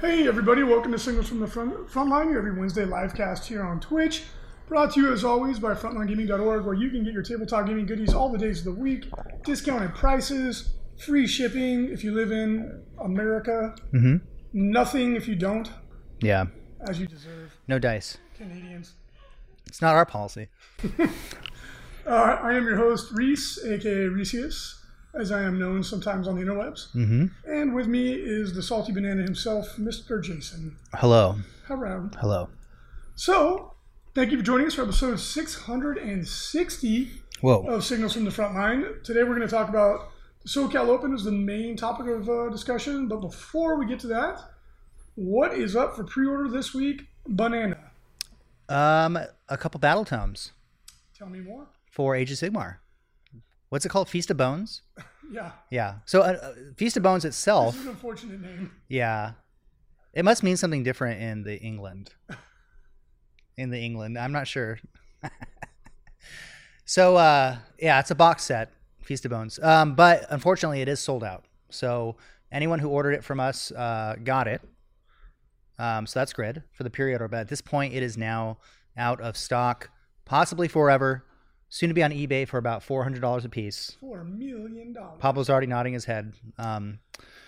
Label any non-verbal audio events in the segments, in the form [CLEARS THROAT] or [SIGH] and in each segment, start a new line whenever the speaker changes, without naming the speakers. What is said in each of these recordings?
Hey everybody, welcome to Signals from the Front Frontline, your every Wednesday live cast here on Twitch. Brought to you as always by frontlinegaming.org, where you can get your tabletop gaming goodies all the days of the week, discounted prices, free shipping if you live in America,
Mm-hmm.
nothing if you don't,
Yeah.
as you deserve,
No dice.
Canadians.
It's not our policy. [LAUGHS]
Uh, I am your host, Reese, aka Reeseus, as I am known sometimes on the interwebs.
Mm-hmm.
And with me is the salty banana himself, Mr. Jason.
Hello.
Hello.
Hello.
So, thank you for joining us for episode 660
Whoa.
of Signals from the Front Line. Today we're going to talk about the SoCal Open is the main topic of uh, discussion. But before we get to that, what is up for pre-order this week? Banana.
Um, a couple battle tomes
Tell me more.
for Age of Sigmar. What's it called? Feast of Bones. [LAUGHS]
Yeah,
Yeah. So uh, uh, Feast of Bones
this
itself.
is an unfortunate name.
Yeah. It must mean something different in the England. [LAUGHS] In the England, I'm not sure. [LAUGHS] so uh yeah, it's a box set, Feast of Bones. Um, but unfortunately, it is sold out. So anyone who ordered it from us uh, got it. Um, so that's good for the period. But at this point, it is now out of stock, possibly forever. Soon to be on eBay for about four hundred dollars a piece.
Four million dollars.
Pablo's already nodding his head. Um,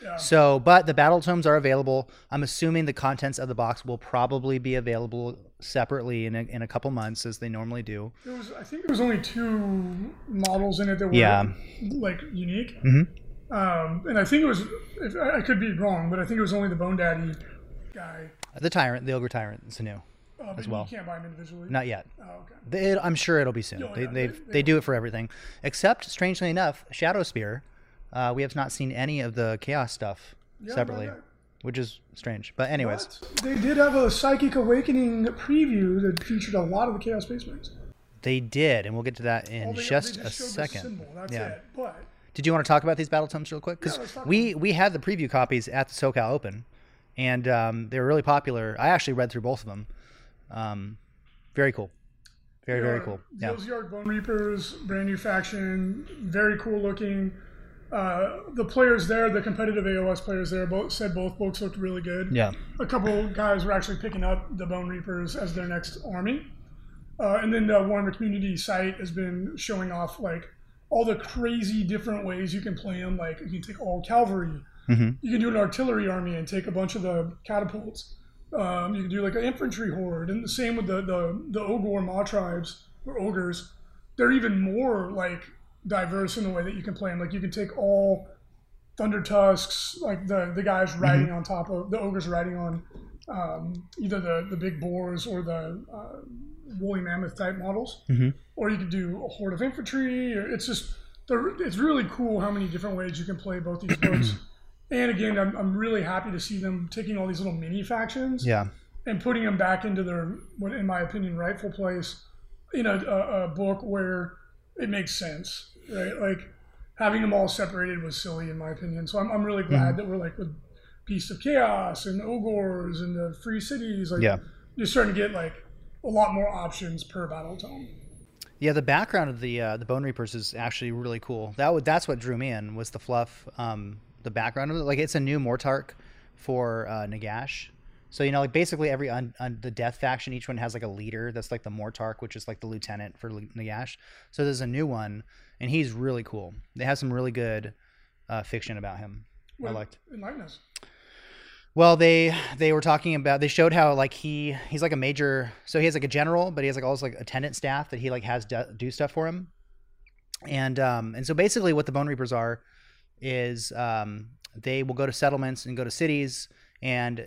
Yeah.
so, but the battle tomes are available. I'm assuming the contents of the box will probably be available separately in a, in a couple months, as they normally do.
There was, I think there was only two models in it that were
Yeah.
like unique.
Mhm.
Um, and I think it was, if, I I could be wrong, but I think it was only the Bone Daddy guy.
The tyrant, the ogre tyrant, new.
Uh,
As well.
You can't buy them individually.
Not yet.
Oh, okay.
They, I'm sure it'll be soon.
Oh,
they,
yeah,
they,
they-
they, do it for everything, except strangely enough, Shadow Spear. Uh, we have not seen any of the chaos stuff
Yeah,
separately, which is strange. But anyways,
But they did have a Psychic Awakening preview that featured a lot of the Chaos Space Marines.
they did, and we'll get to that in
Well,
just,
they
a second. yeah.
it. But
Did you want to talk about these battle tomes real quick? Because
Yeah,
we we had the preview copies at the SoCal Open, and um, they were really popular. I actually read through both of them. Um, very cool, very very cool. Yeah,
Ossiarch Bone Reapers, brand new faction, very cool looking. Uh, the players there, the competitive AOS players there, both said both books looked really good.
yeah,
a couple guys were actually picking up the Bone Reapers as their next army. Uh, and then the Warhammer Community site has been showing off like all the crazy different ways you can play them. Like you can take all cavalry,
Mhm.
you can do an artillery army and take a bunch of the catapults. Um, you can do like an infantry horde, and the same with the the the Ogor Maw tribes or ogres. They're even more like diverse in the way that you can play them. Like you can take all thunder tusks, like the the guys riding on top of the ogres riding on um, either the the big boars or the uh, woolly mammoth type models,
Mhm.
or you could do a horde of infantry. Or it's just it's really cool how many different ways you can play both these [CLEARS THROAT] books. And again, I'm, I'm really happy to see them taking all these little mini factions
yeah,
and putting them back into their, what in my opinion, rightful place in a, a, a book where it makes sense, right? Like having them all separated was silly in my opinion. So I'm, I'm really glad that we're like with Beast of Chaos and Ogors and the Free Cities, like
Yeah.
you're starting to get like a lot more options per battle tome.
yeah. The background of the uh, the Bone Reapers is actually really cool. That would that's what drew me in was the fluff, um, the background of it. Like it's a new Mortarch for uh, Nagash. So you know, like basically every un, un, the Death faction, each one has like a leader that's like the Mortarch, which is like the lieutenant for Nagash. So there's a new one, and he's really cool. They have some really good uh, fiction about him. I
Well,
liked.
Enlighten us.
Well, they they were talking about they showed how like he he's like a major so he has like a general, but he has like all this like attendant staff that he like has do, do stuff for him. And um and so basically what the Bone Reapers are is um they will go to settlements and go to cities and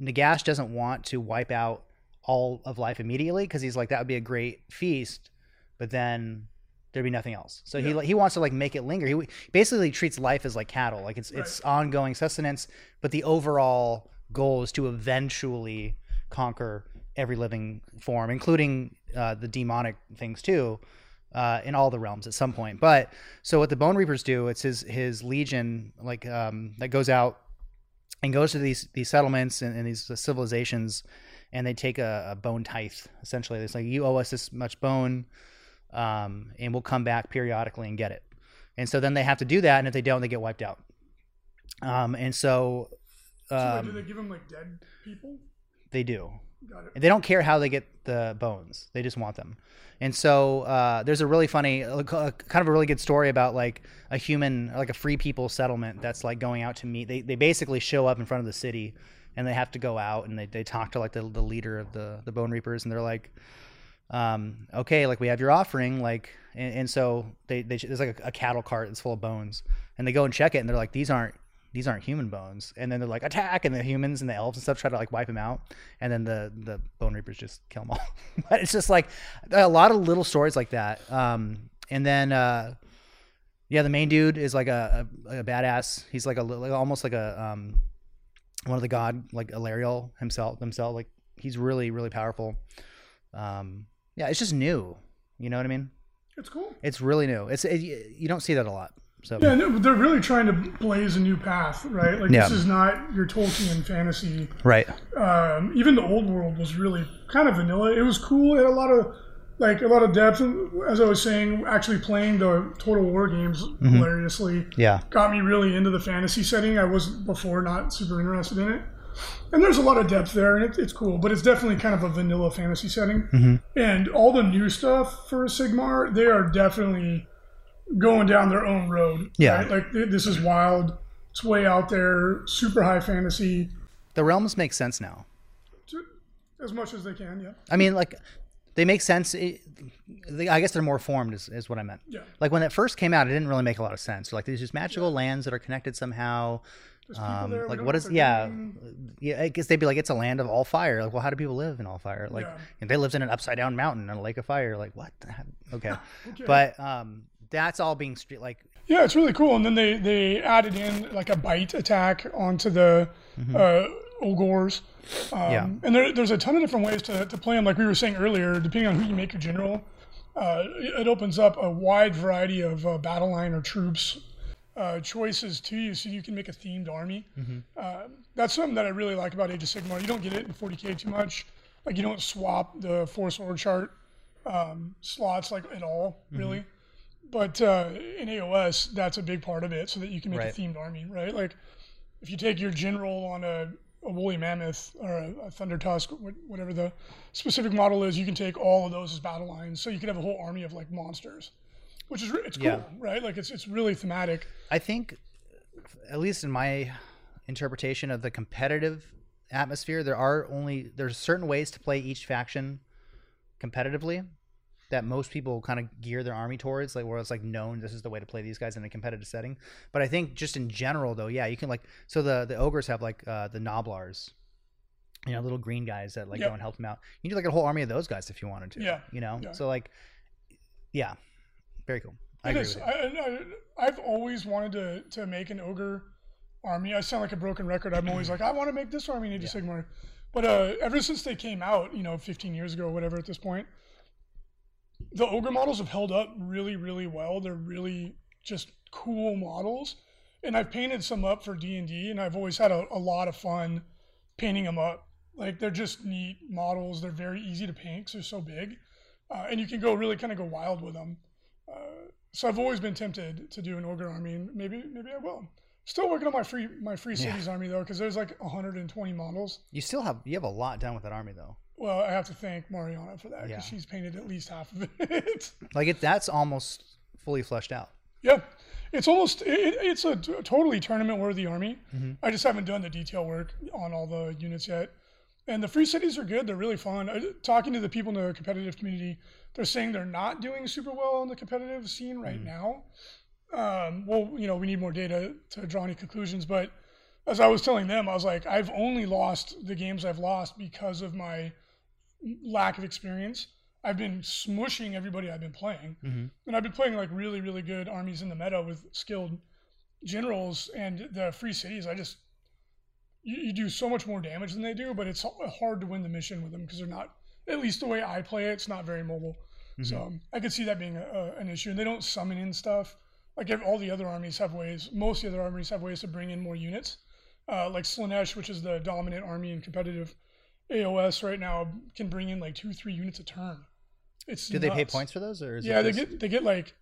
Nagash doesn't want to wipe out all of life immediately because he's like that would be a great feast, but then there'd be nothing else. So he he wants to like make it linger. He basically treats life as like cattle, like it's it's ongoing sustenance, but the overall goal is to eventually conquer every living form, including uh, the demonic things too, uh, in all the realms at some point. But so what the Bone Reapers do, it's his his legion like um, that goes out and goes to these these settlements and, and these civilizations, and they take a, a bone tithe. Essentially, it's like you owe us this much bone, um, and we'll come back periodically and get it. And so then they have to do that, and if they don't, they get wiped out. Um, and so,
So, like,
um,
do they give him like dead people?
they do. And they don't care how they get the bones; they just want them. And so uh, there's a really funny, kind of a really good story about like a human, like a free people settlement that's like going out to meet. They they basically show up in front of the city, and they have to go out and they, they talk to like the, the leader of the the Bone Reapers, and they're like, um, okay, like we have your offering, like, and, and so they, they there's like a, a cattle cart that's full of bones, and they go and check it, and they're like, these aren't these aren't human bones, and then they're like attack, and the humans and the elves and stuff try to like wipe them out, and then the the Bone Reapers just kill them all. [LAUGHS] but it's just like a lot of little stories like that, um, and then. uh yeah, the main dude is like a, a, a badass. He's like a like almost like a um one of the god like Alarielle himself himself like he's really really powerful. Um yeah, it's just new. You know what I mean?
It's cool.
It's really new. It's it, you don't see that a lot. So
Yeah, no, they're really trying to blaze a new path, right? Like
Yeah.
this is not your Tolkien fantasy.
right.
Um, even the old world was really kind of vanilla. It was cool. It had a lot of like a lot of depth. As I was saying, actually playing the Total War games
Mm-hmm.
hilariously
Yeah.
got me really into the fantasy setting. I was before not super interested in it. And there's a lot of depth there, and it, it's cool, but it's definitely kind of a vanilla fantasy setting.
Mm-hmm.
And all the new stuff for Sigmar, they are definitely going down their own road.
Yeah.
right? Like this is wild. It's way out there, super high fantasy,
The realms make sense now.
as much as they can. Yeah.
I mean, like they make sense. It, they, I guess they're more formed, is, is what I meant.
Yeah.
Like when it first came out, it didn't really make a lot of sense. Like these just magical lands that are connected somehow. Um,
there.
like what is yeah
doing.
yeah i guess they'd be like it's a land of all fire like well how do people live in all fire like
Yeah.
they lived in an upside down mountain and a lake of fire like what [LAUGHS] okay [LAUGHS]
Okay.
but um that's all being street like
Yeah, it's really cool. And then they they added in like a bite attack onto the uh, Ogors. Um,
Mm-hmm. Yeah.
And there, there's a ton of different ways to, to play them. Like we were saying earlier, depending on who you make your general, uh, it opens up a wide variety of uh, battle line or troops uh, choices to you, so you can make a themed army.
Mm-hmm.
Uh, that's something that I really like about Age of Sigmar. You don't get it in 40k too much. Like you don't swap the Force org chart um, slots like at all,
Mm-hmm.
really. But uh, in AOS, that's a big part of it, so that you can make
Right.
a themed army, right? Like if you take your general on a, a woolly mammoth or a, a thunder tusk, whatever the specific model is, you can take all of those as battle lines. So you can have a whole army of like monsters, which is it's cool,
Yeah.
right? Like it's it's really thematic.
i think at least in my interpretation of the competitive atmosphere there are only there's certain ways to play each faction competitively that most people kind of gear their army towards like where it's like known this is the way to play these guys in a competitive setting but i think just in general though yeah you can like so the the ogres have like uh the gnoblars you know little green guys that like
Yep.
go and help them out you can do like a whole army of those guys if you wanted to
Yeah.
you know
Yeah.
so like yeah very cool I
it
you.
I, I, I've always wanted to, to make an ogre army. I sound like a broken record. I'm always like, I want to make this army in Age of Sigmar. But uh, ever since they came out, you know, 15 years ago or whatever at this point, the ogre models have held up really, really well. They're really just cool models. And I've painted some up for D&D, and I've always had a, a lot of fun painting them up. Like, they're just neat models. They're very easy to paint because they're so big. Uh, and you can go really kind of go wild with them. Uh, so I've always been tempted to do an ogre army, and maybe maybe I will. Still working on my free my free cities army though, because there's like 120 models.
you still have you have a lot done with that army though
Well, I have to thank Mariana for that because
Yeah.
she's painted at least half of it. [LAUGHS]
like it that's almost fully fleshed out
yeah, it's almost it, it's a t- totally tournament worthy army. I just haven't done the detail work on all the units yet. And the free cities are good. They're really fun. I, talking to the people in the competitive community, they're saying they're not doing super well in the competitive scene right now. Um, well, you know, we need more data to draw any conclusions. But as I was telling them, I was like, I've only lost the games I've lost because of my lack of experience. I've been smushing everybody I've been playing,
Mhm.
and I've been playing like really, really good armies in the meta with skilled generals and the free cities. I just you, you do so much more damage than they do, but it's hard to win the mission with them because they're not. At least the way I play it, it's not very mobile. So um, I could see that being a, a, an issue. And they don't summon in stuff like all the other armies have ways. Most of the other armies have ways to bring in more units. Uh, like Slaanesh, which is the dominant army in competitive AOS right now, can bring in like two, three units a turn. It's
Do they pay points for those, or is
Yeah, they
just-
get they get like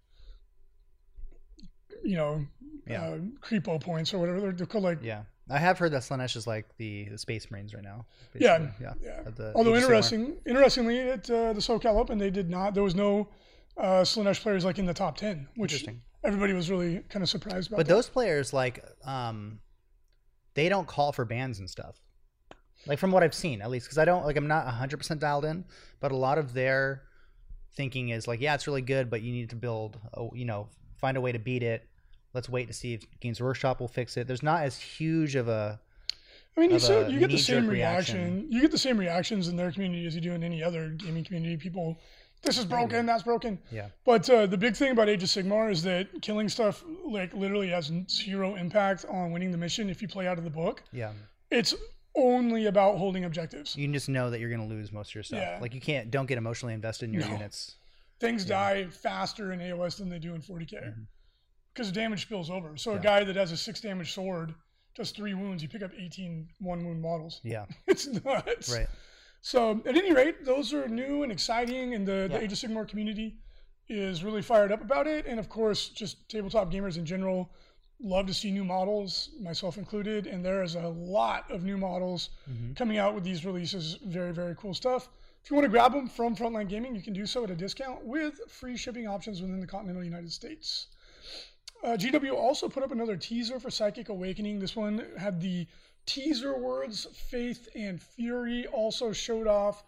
you know
Yeah.
uh, creepo points or whatever they're, they're called like
Yeah, I have heard that Slaanesh is like the, the Space Marines right now.
Yeah,
basically. yeah.
yeah.
At the
Although interesting, interestingly, at uh, the SoCal Open, they did not. There was no uh, Slaanesh players like in the top ten, which everybody was really kind of surprised about.
But
that.
those players, like, um, they don't call for bans and stuff. Like from what I've seen, at least, because I don't like I'm not 100 percent dialed in, but a lot of their thinking is like, yeah, it's really good, but you need to build, a, you know, find a way to beat it. Let's wait to see if Games Workshop will fix it. There's not as huge of a
I mean, you, so, you get the same reaction.
reaction.
You get the same reactions in their community as you do in any other gaming community. People, this is broken, that's broken.
yeah.
But uh, the big thing about Age of Sigmar is that killing stuff like literally has zero impact on winning the mission if you play out of the book.
Yeah,
It's only about holding objectives.
you can just know that you're gonna lose most of your stuff.
Yeah.
Like you can't don't get emotionally invested in your
No.
units.
Things die faster in AOS than they do in 40k
Mhm.
because damage spills over. So a guy that has a six damage sword, just three wounds, you pick up 18 one wound models.
Yeah, [LAUGHS]
It's nuts.
right.
So at any rate, those are new and exciting, and the,
Yeah.
the Age of Sigmar community is really fired up about it. And of course, just tabletop gamers in general love to see new models, myself included. And there is a lot of new models
Mhm.
coming out with these releases. Very, very cool stuff. If you want to grab them from Frontline Gaming, you can do so at a discount with free shipping options within the continental United States. Uh, GW also put up another teaser for Psychic Awakening. This one had the teaser words Faith and Fury. Also showed off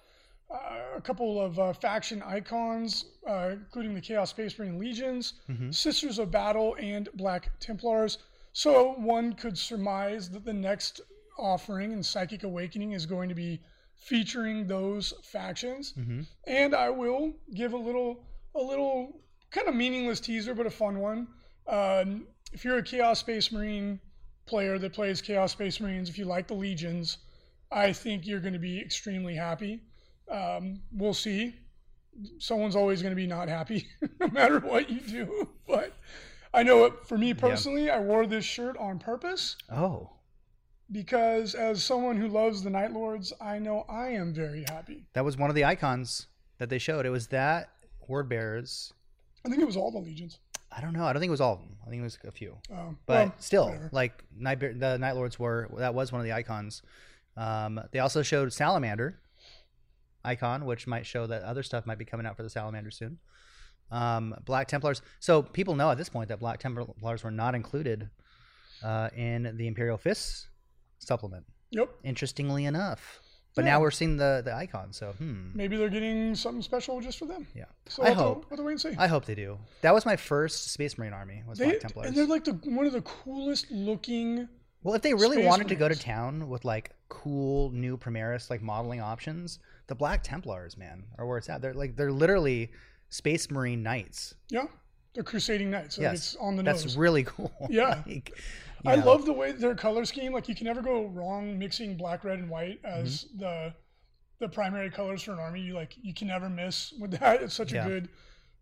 a couple of uh, faction icons, uh, including the Chaos Space Marine Legions,
Mhm.
Sisters of Battle, and Black Templars. So one could surmise that the next offering in Psychic Awakening is going to be featuring those factions.
hmm
And I will give a little, a little kind of meaningless teaser, but a fun one. Um, if you're a Chaos Space Marine player that plays Chaos Space Marines, if you like the Legions, I think you're going to be extremely happy. Um, we'll see. Someone's always going to be not happy, [LAUGHS] no matter what you do. But I know it, for me personally, I wore this shirt on purpose
Oh,
because, as someone who loves the Night Lords, I know I am very happy.
that was one of the icons that they showed. It was that Word Bearers.
I think it was all the Legions.
I don't know. I don't think it was all of them. I think it was a few.
Um,
But
well,
still,
whatever.
like Night Bear, the Night Lords were that was one of the icons. Um, they also showed Salamander icon, which might show that other stuff might be coming out for the Salamander soon. Um, Black Templars. So people know at this point that Black Templars were not included uh, in the Imperial Fists supplement.
Yep.
Interestingly enough, but
Yeah.
now we're seeing the the icon. So hmm.
Maybe they're getting something special just for them.
Yeah.
So
I
have to-
hope.
we'll to wait and see.
I hope they do. That was my first Space Marine army. Was
They,
Black Templars.
and they're like the one of the coolest looking.
Well, if they really
Space
wanted to go to town with like cool new Primaris like modeling options, the Black Templars, man, are where it's at. They're like they're literally Space Marine knights.
Yeah, they're crusading knights. Like
yes,
it's on the nose.
that's really cool. [LAUGHS]
Yeah.
Like,
I
know,
love the way their color scheme. Like you can never go wrong mixing black, red, and white as
Mm-hmm.
the the primary colors for an army. You like you can never miss with that. It's such
Yeah.
a good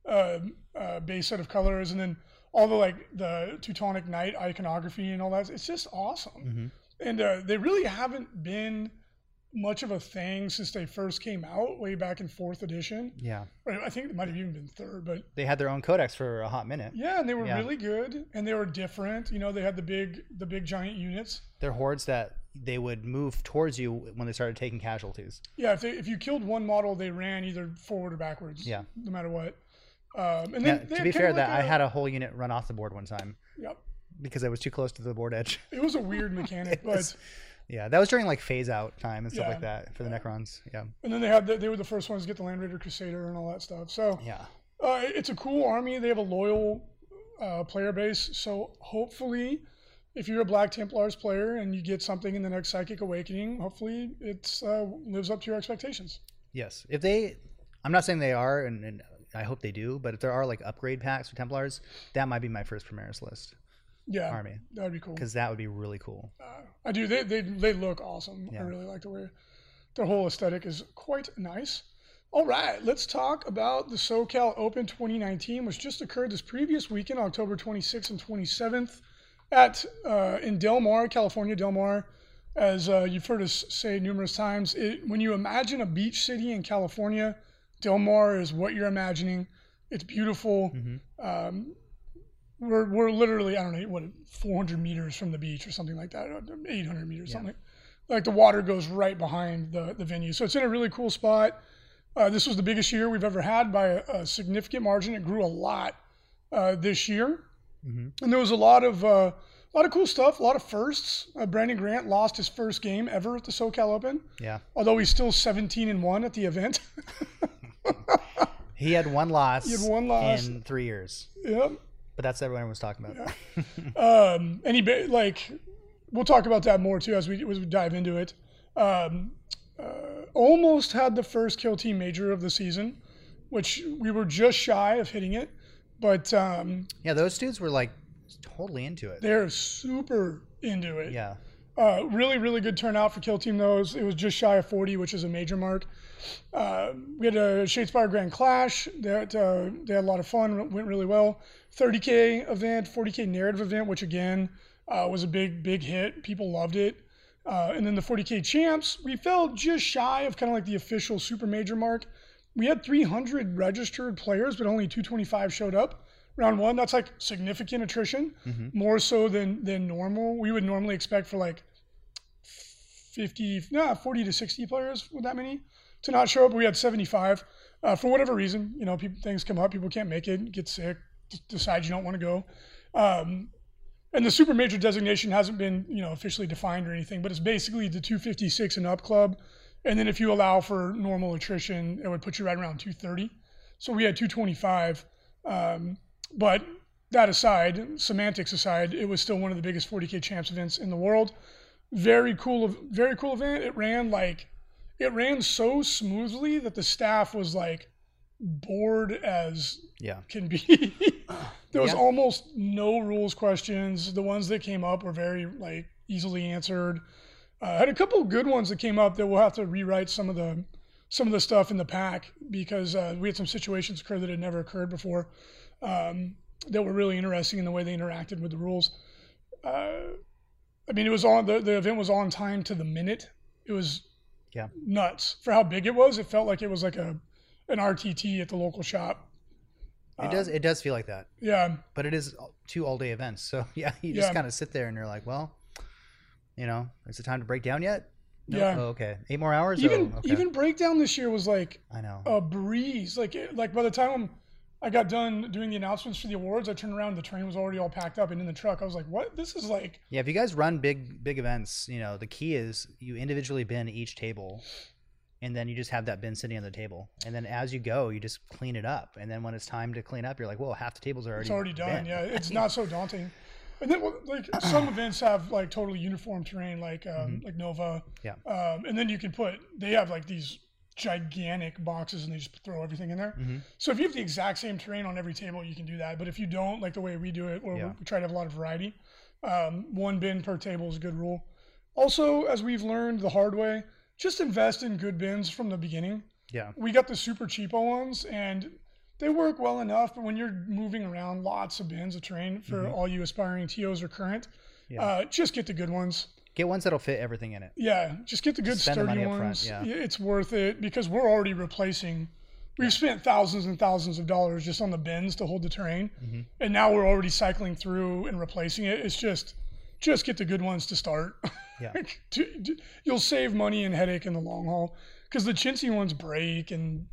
uh, uh, base set of colors, and then all the like the Teutonic Knight iconography and all that. It's just awesome.
Mhm.
And uh, they really haven't been much of a thing since they first came out way back in fourth edition.
Yeah,
I think it might have even been third, but
they had their own codex for a hot minute.
yeah, and they were
Yeah.
really good and they were different. You know, they had the big the big giant units.
They're hordes that they would move towards you when they started taking casualties.
Yeah, if they if you killed one model, they ran either forward or backwards.
Yeah.
no matter what. Um, and
Yeah,
then they
to be fair,
like
that I
a-
had a whole unit run off the board one time
Yep,
because I was too close to the board edge.
it was a weird [LAUGHS] mechanic, but
Yeah, that was during like phase out time and stuff
Yeah.
like that for the Necrons. Yeah,
and then they had the, they were the first ones to get the Land Raider Crusader and all that stuff. So
yeah.
uh, it's a cool army. They have a loyal uh, player base. So hopefully, if you're a Black Templars player and you get something in the next Psychic Awakening, hopefully it uh, lives up to your expectations.
Yes, if they I'm not saying they are, and, and I hope they do. But if there are like upgrade packs for Templars, that might be my first Primaris list
Yeah,
army
that would be cool.
because that would be really cool.
Uh, I do. They, they they look awesome. I really like the way their whole aesthetic is quite nice. All right, let's talk about the SoCal Open 2019, which just occurred this previous weekend, October 26th and 27th, at uh, in Del Mar, California. Del Mar, as uh, you've heard us say numerous times, it, when you imagine a beach city in California, Del Mar is what you're imagining. It's beautiful. Um, we're, we're literally I don't know what 400 meters from the beach or something like that, 800 meters something. Like, the water goes right behind the the venue, so it's in a really cool spot. Uh, this was the biggest year we've ever had by a, a significant margin. It grew a lot uh, this year, and there was a lot of uh, a lot of cool stuff, a lot of firsts. Uh, Brandon Grant lost his first game ever at the SoCal Open,
Yeah,
although he's still 17 and one at the event. [LAUGHS]
he had one loss.
He had one loss.
in three years,
yep.
But that's what everyone was talking about. [LAUGHS]
um, and he ba- like we'll talk about that more too as we as we dive into it. Um, uh, almost had the first kill team major of the season, which we were just shy of hitting it, but um,
yeah, those dudes were like totally into it.
they're super into it.
Yeah,
Uh, really, really good turnout for Kill Team. Was, it was just shy of 40, which is a major mark. Uh, we had a Shadespire Grand Clash that uh, they had a lot of fun, went really well. 30k event, 40k narrative event, which again uh, was a big, big hit. People loved it. Uh, and then the 40k champs, we fell just shy of kind of like the official super major mark. We had 300 registered players, but only 225 showed up. Round one, that's like significant attrition, more so than than normal. We would normally expect for like 50, no, 40 to 60 players with that many to not show up. We had 75 uh, for whatever reason. You know, people, things come up, people can't make it, get sick, d- decide you don't want to go. Um, and the super major designation hasn't been, you know, officially defined or anything, but it's basically the 256 and up club. And then if you allow for normal attrition, it would put you right around 230. So we had 225. Um, but that aside, semantics aside, it was still one of the biggest 40k champs events in the world. Very cool, very cool event. It ran like, it ran so smoothly that the staff was like bored as
yeah.
can be. [LAUGHS] there was
Yeah.
almost no rules questions. The ones that came up were very like easily answered. Uh, had a couple good ones that came up that we'll have to rewrite some of the some of the stuff in the pack because uh, we had some situations occur that had never occurred before um, that were really interesting in the way they interacted with the rules. Uh, I mean, it was on the, the event was on time to the minute. It was
Yeah.
nuts for how big it was. It felt like it was like a an RTT at the local shop.
It um, does. It does feel like that,
Yeah,
but it is two all day events. So [LAUGHS] yeah, you just
Yeah.
kind of sit there and you're like, well, you know, is it time to break down yet? No?
Yeah.
Oh, okay. Eight more hours.
Oh, even
oh, okay.
even breakdown this year was like
I know.
a breeze. Like it- like by the time I got done doing the announcements for the awards, I turned around, the train was already all packed up and in the truck. I was like, "What? This is like
Yeah, if you guys run big big events, you know the key is you individually bin each table, and then you just have that bin sitting on the table, and then as you go, you just clean it up, and then when it's time to clean up, you're like, well, half the tables are already
it's already done." Yeah, [LAUGHS] it's not so daunting. And then like some events have like totally uniform terrain, like um, like Nova.
Mm-hmm. Yeah.
Um, and then you can put they have like these gigantic boxes and they just throw everything in there.
Mm-hmm.
So if you have the exact same terrain on every table, you can do that. But if you don't, like the way we do it, or
Yeah.
we try to have a lot of variety, um, one bin per table is a good rule. Also, as we've learned the hard way, just invest in good bins from the beginning.
Yeah.
We got the super cheapo ones, and they work well enough. But when you're moving around lots of bins of terrain for all you aspiring TOs or current,
Mm-hmm. Yeah.
uh, just get the good ones.
Get ones that'll fit everything in it.
Yeah, just get the good
Spend the
sturdy
money up front,
ones.
yeah.
It's worth it because we're already replacing. We've spent thousands and thousands of dollars just on the bins to hold the terrain,
Mm-hmm.
and now we're already cycling through and replacing it. It's just, just get the good ones to start.
Yeah. [LAUGHS]
To- to- You'll save money and headache in the long haul because the chintzy ones break and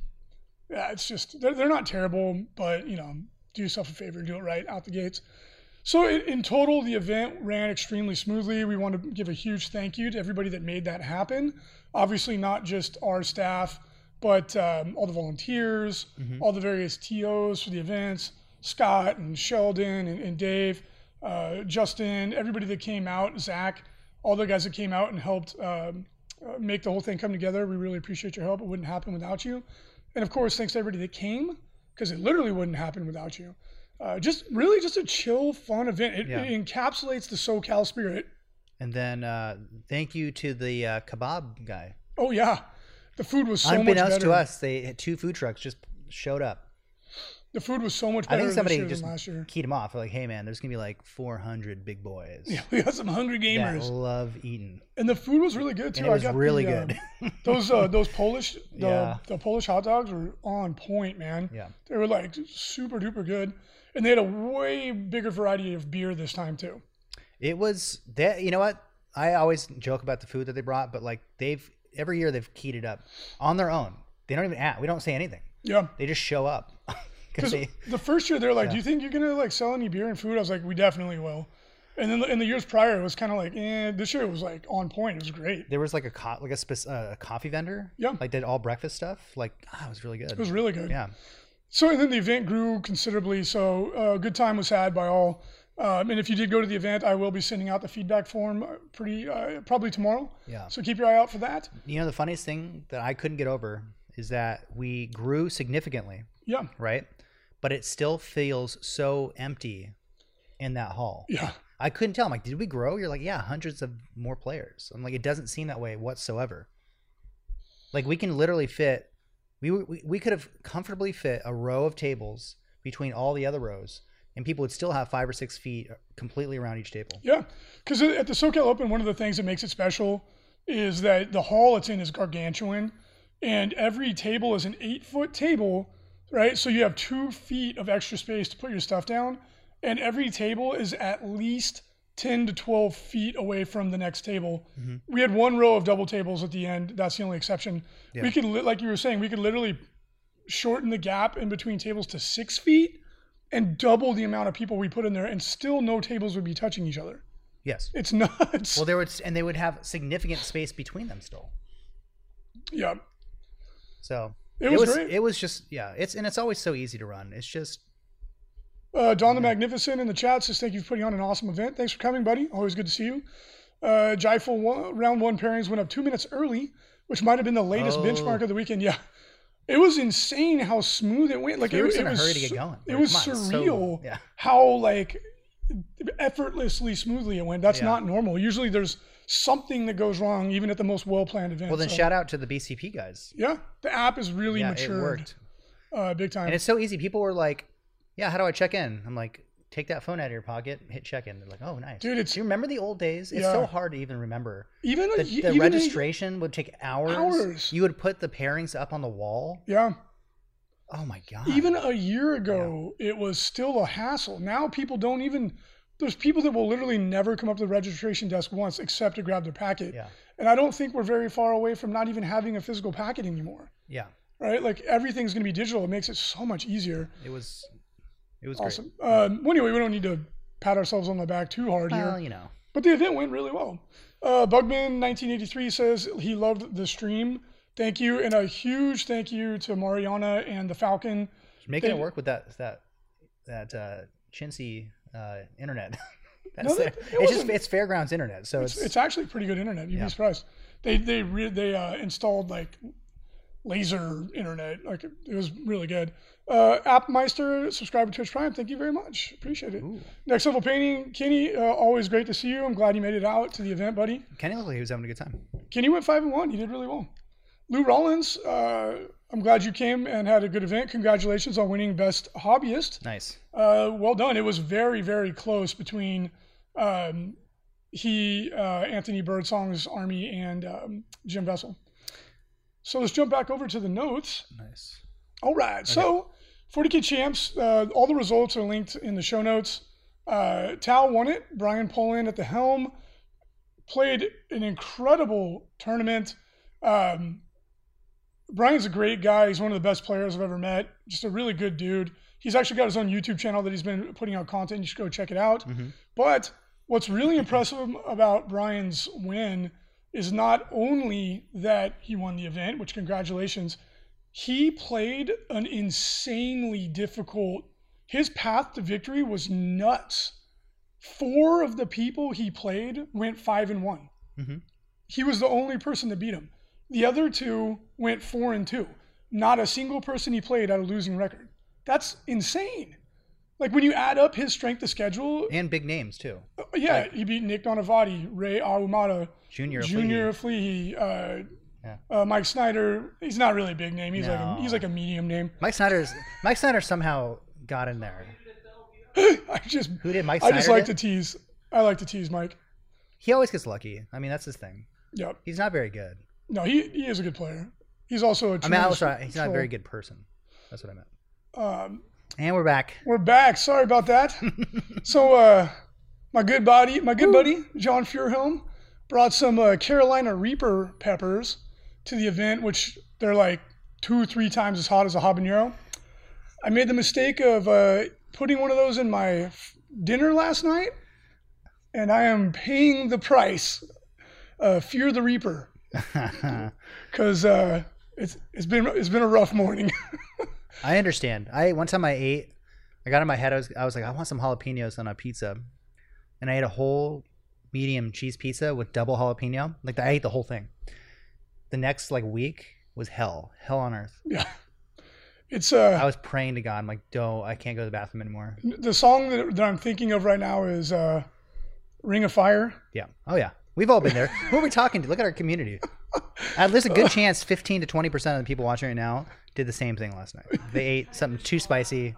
yeah, it's just they're, they're not terrible, but you know, do yourself a favor and do it right out the gates. So in, total, the event ran extremely smoothly. We want to give a huge thank you to everybody that made that happen. Obviously, not just our staff, but um, all the volunteers, all the various TOs for the events, Scott and Sheldon and, and Dave, uh, Justin, everybody that came out, Zach, all the guys that came out and helped um, uh, make the whole thing come together. We really appreciate your help. It wouldn't happen without you. And of course, thanks to everybody that came, because it literally wouldn't happen without you. Uh, just really just a chill, fun event. It,
Yeah.
it encapsulates the SoCal spirit.
And then uh, thank you to the uh, kebab guy.
Oh yeah, the food was so much
Unbeknownst
better.
to us, they had two food trucks just showed up.
The food was so much better.
I think somebody just
last year.
keyed him off. Like, hey man, there's gonna be like 400 big boys
Yeah, we got some hungry
that
gamers,
love eating,
and the food was really good too.
and it was
I got
really
the, uh,
good. [LAUGHS]
those uh, those Polish the,
Yeah.
the Polish hot dogs were on point, man.
yeah,
They were like super duper good, and they had a way bigger variety of beer this time too.
it was that. You know what? I always joke about the food that they brought, but like they've every year they've keyed it up on their own. They don't even ask. We don't say anything.
Yeah,
They just show up [LAUGHS] because
the first year they're like, "Do you think you're gonna like sell any beer and food?" I was like, "We definitely will." And then in the years prior, it was kind of like, "eh." This year it was like on point. It was great.
There was like a co- like a, spec- uh, a coffee vendor.
Yeah.
Like did all breakfast stuff. Like ah, it was really good.
It was really good.
yeah.
So and then the event grew considerably. So a uh, good time was had by all. Um, and if you did go to the event, I will be sending out the feedback form uh, pretty uh, probably tomorrow.
Yeah.
So keep your eye out for that.
You know the funniest thing that I couldn't get over is that we grew significantly,
Yeah.
right? But it still feels so empty in that hall.
Yeah.
I couldn't tell. I'm like, did we grow? You're like, yeah, hundreds of more players. I'm like, it doesn't seem that way whatsoever. Like we can literally fit, we we, we could have comfortably fit a row of tables between all the other rows, and people would still have five or six feet uh, completely around each table.
Yeah, because at the SoCal Open, one of the things that makes it special is that the hall it's in is gargantuan, and every table is an eight foot table, right? So you have two feet of extra space to put your stuff down, and every table is at least 10 to 12 feet away from the next table. Mm-hmm. We had one row of double tables at the end. That's the only exception. We could, li- like you were saying, we could literally shorten the gap in between tables to six feet and double the amount of people we put in there, and still no tables would be touching each other.
Yes.
It's [LAUGHS] nuts.
Well, there would and they would have significant space between them still.
yeah.
So
It was great.
It was just yeah. It's and it's always so easy to run. It's just
Uh, Don the Magnificent in the chat says, Thank you for putting on an awesome event. Thanks for coming, buddy. Always good to see you. Uh, Jyful one, round one pairings went up two minutes early, which might have been the latest
Oh.
benchmark of the weekend. Yeah. It was insane how smooth it went. Like
We
it, it
in a
was
hurry to get going.
It was
on, it's so-
surreal
yeah.
how like effortlessly smoothly it went. That's
Yeah.
not normal. Usually there's something that goes wrong even at the most well planned event.
well. Then
So,
shout out to the BCP guys.
Yeah, the app is really
Yeah,
matured.
it worked,
Uh, big time.
and it's so easy. People were like, "Yeah, how do I check in?" I'm like, "Take that phone out of your pocket, hit check in." They're like, "Oh, nice."
Dude, it's-
Do you remember the old days? It's
Yeah.
so hard to even remember.
even
The, the
even a-
registration would take hours.
Hours.
You would put the pairings up on the wall.
yeah.
Oh my god.
Even a year ago, it was still a hassle. Now people don't even. There's people that will literally never come up to the registration desk once except to grab their packet.
Yeah.
And I don't think we're very far away from not even having a physical packet anymore.
yeah.
Right? Like everything's going to be digital. It makes it so much easier.
It was. It was
Awesome. Um, well, anyway, we don't need to pat ourselves on the back too hard
great.
here.
Well, you know.
But the event went really well. Uh, Bugman1983 says he loved the stream. Thank you. And a huge thank you to Mariana and the Falcon.
making
They-
it work with that that that uh, chintzy uh, internet. [LAUGHS]
No, that- it
it's just it's fairgrounds internet, so
It's,
it's,
it's actually pretty good internet. You'd
Yeah.
be surprised. They they re, they uh, installed like laser internet. Like it, was really good. Uh, Appmeister, subscriber to Twitch Prime. Thank you very much. Appreciate it.
Ooh.
Next level painting, Kenny. Uh, always great to see you. I'm glad you made it out to the event, buddy.
Kenny looked like he was having a good time.
Kenny went five and one. He did really well. Lou Rollins, uh, I'm glad you came and had a good event. Congratulations on winning best hobbyist.
Nice.
Uh, well done. It was very, very close between um, he, uh, Anthony Birdsong's army, and um, Jim Vessel. So let's jump back over to the notes.
Nice.
All right. So 40K Champs, uh, all the results are linked in the show notes. Uh, Tau won it. Brian Poland at the helm played an incredible tournament. Um, Brian's a great guy. He's one of the best players I've ever met. Just a really good dude. He's actually got his own YouTube channel that he's been putting out content. You should go check it out.
Mhm.
But what's really impressive about Brian's win is not only that he won the event, which congratulations, he played an insanely difficult. His path to victory was nuts. Four of the people he played went five and one.
Mhm.
He was the only person to beat him. The other two went four and two. not a single person he played had a losing record. That's insane. Like when you add up his strength of schedule,
and big names too.
uh, yeah, he beat Nick Nanavati, Ray Ahumada,
Junior.
Junior Fleehey, uh,
Yeah.
uh, Mike Snyder. He's not really a big name. He's like a, he's like a medium name.
Mike Snyder's Mike Snyder somehow got in there. [LAUGHS]
I just
Who did Mike
I just like
did?
to tease. I like to tease Mike.
He always gets lucky. I mean, that's his thing.
Yep.
He's not very good.
No, he, he is a good player. He's also a
I mean, I was. He's not a very good person. That's what I meant.
Um,
And we're back.
we're back. Sorry about that. [LAUGHS] so, uh, my good buddy, my good buddy, John Furhelm, brought some uh, Carolina Reaper peppers to the event, which they're like two, or three times as hot as a habanero. I made the mistake of uh, putting one of those in my f- dinner last night, and I am paying the price. Uh, Fear the Reaper, [LAUGHS] because uh, it's it's been it's been a rough morning. [LAUGHS]
I understand. I one time I ate, I got in my head. I was I was like, I want some jalapenos on a pizza, and I ate a whole medium cheese pizza with double jalapeno. Like I ate the whole thing. The next like week was hell, hell on earth.
yeah, it's uh.
I was praying to God. I'm like, don't, I can't go to the bathroom anymore.
The song that, that I'm thinking of right now is uh, "Ring of Fire."
Yeah. Oh yeah. We've all been there. Who are we talking to? Look at our community. At least a good [LAUGHS] chance, 15 to 20 percent of the people watching right now did the same thing last night. They ate something too spicy.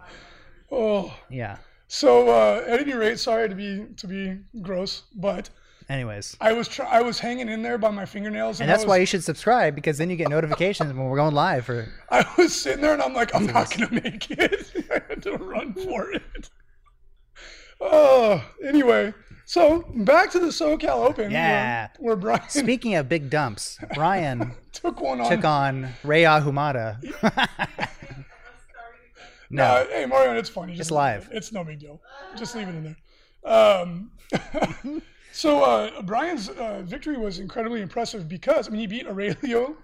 Oh,
Yeah.
So uh, at any rate, sorry to be to be gross, but
Anyways.
I was try- I was hanging in there by my fingernails,
And
I
that's
was,
why you should subscribe because then you get notifications when we're going live for
I was sitting there and I'm like, I'm not gonna make it. [LAUGHS] I had to run for it. Oh, anyway, so back to the SoCal Open.
Yeah.
where, where Brian
Speaking of big dumps, Brian [LAUGHS]
took one on.
took on Ray Ahumada. [LAUGHS] no.
Uh, hey, Mario, it's funny. Just
It's live.
it. It's no big deal. Just leave it in there. Um, [LAUGHS] so uh, Brian's uh, victory was incredibly impressive because I mean he beat Aurelio,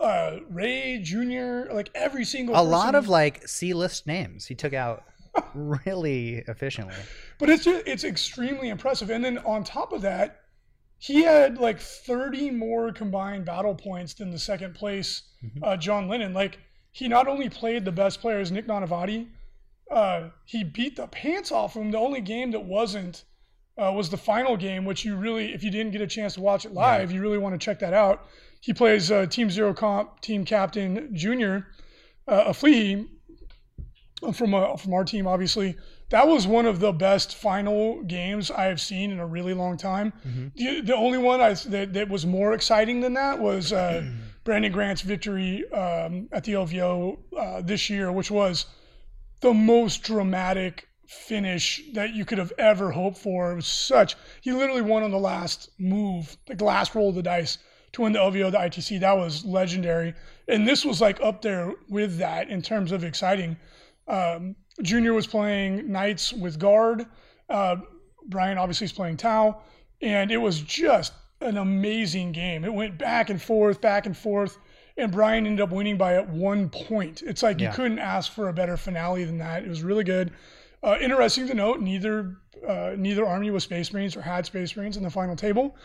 uh, Ray Jr. Like every single.
a lot of like C list names he took out [LAUGHS] really efficiently.
But it's just, it's extremely impressive. And then on top of that, he had like 30 more combined battle points than the second place
Mm-hmm.
uh, John Lennon. Like he not only played the best players, Nick Nanavati, uh, he beat the pants off him. The only game that wasn't uh, was the final game, which you really, if you didn't get a chance to watch it live, you really want to check that out. He plays uh, Team Zero Comp team captain Junior uh, Aflehi from uh, from our team, obviously. That was one of the best final games I have seen in a really long time. The, the only one I, that, that was more exciting than that was uh, [CLEARS THROAT] Brandon Grant's victory um, at the LVO uh, this year, which was the most dramatic finish that you could have ever hoped for. It was such he literally won on the last move, like the last roll of the dice to win the LVO, the ITC. That was legendary, and this was like up there with that in terms of exciting. Um, Junior was playing Knights with guard. Uh, Brian obviously is playing Tau, and it was just an amazing game. It went back and forth, back and forth, and Brian ended up winning by at one point. It's like
Yeah.
you couldn't ask for a better finale than that. It was really good. Uh, interesting to note, neither uh, neither army was Space Marines or had Space Marines in the final table.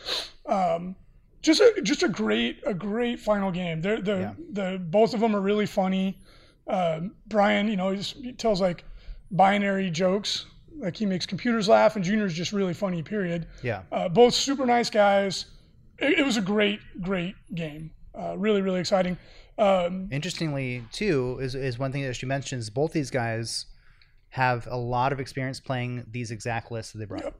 Um, just a just a great a great final game. They're, the
Yeah.
the both of them are really funny. Um, Brian, you know, he tells like binary jokes, like he makes computers laugh, and Junior's just really funny. Period.
Yeah.
Uh, both super nice guys. It, it was a great great game. Uh, really really exciting. Um,
Interestingly, too, is, is one thing that she mentions both these guys have a lot of experience playing these exact lists that they brought.
Yep.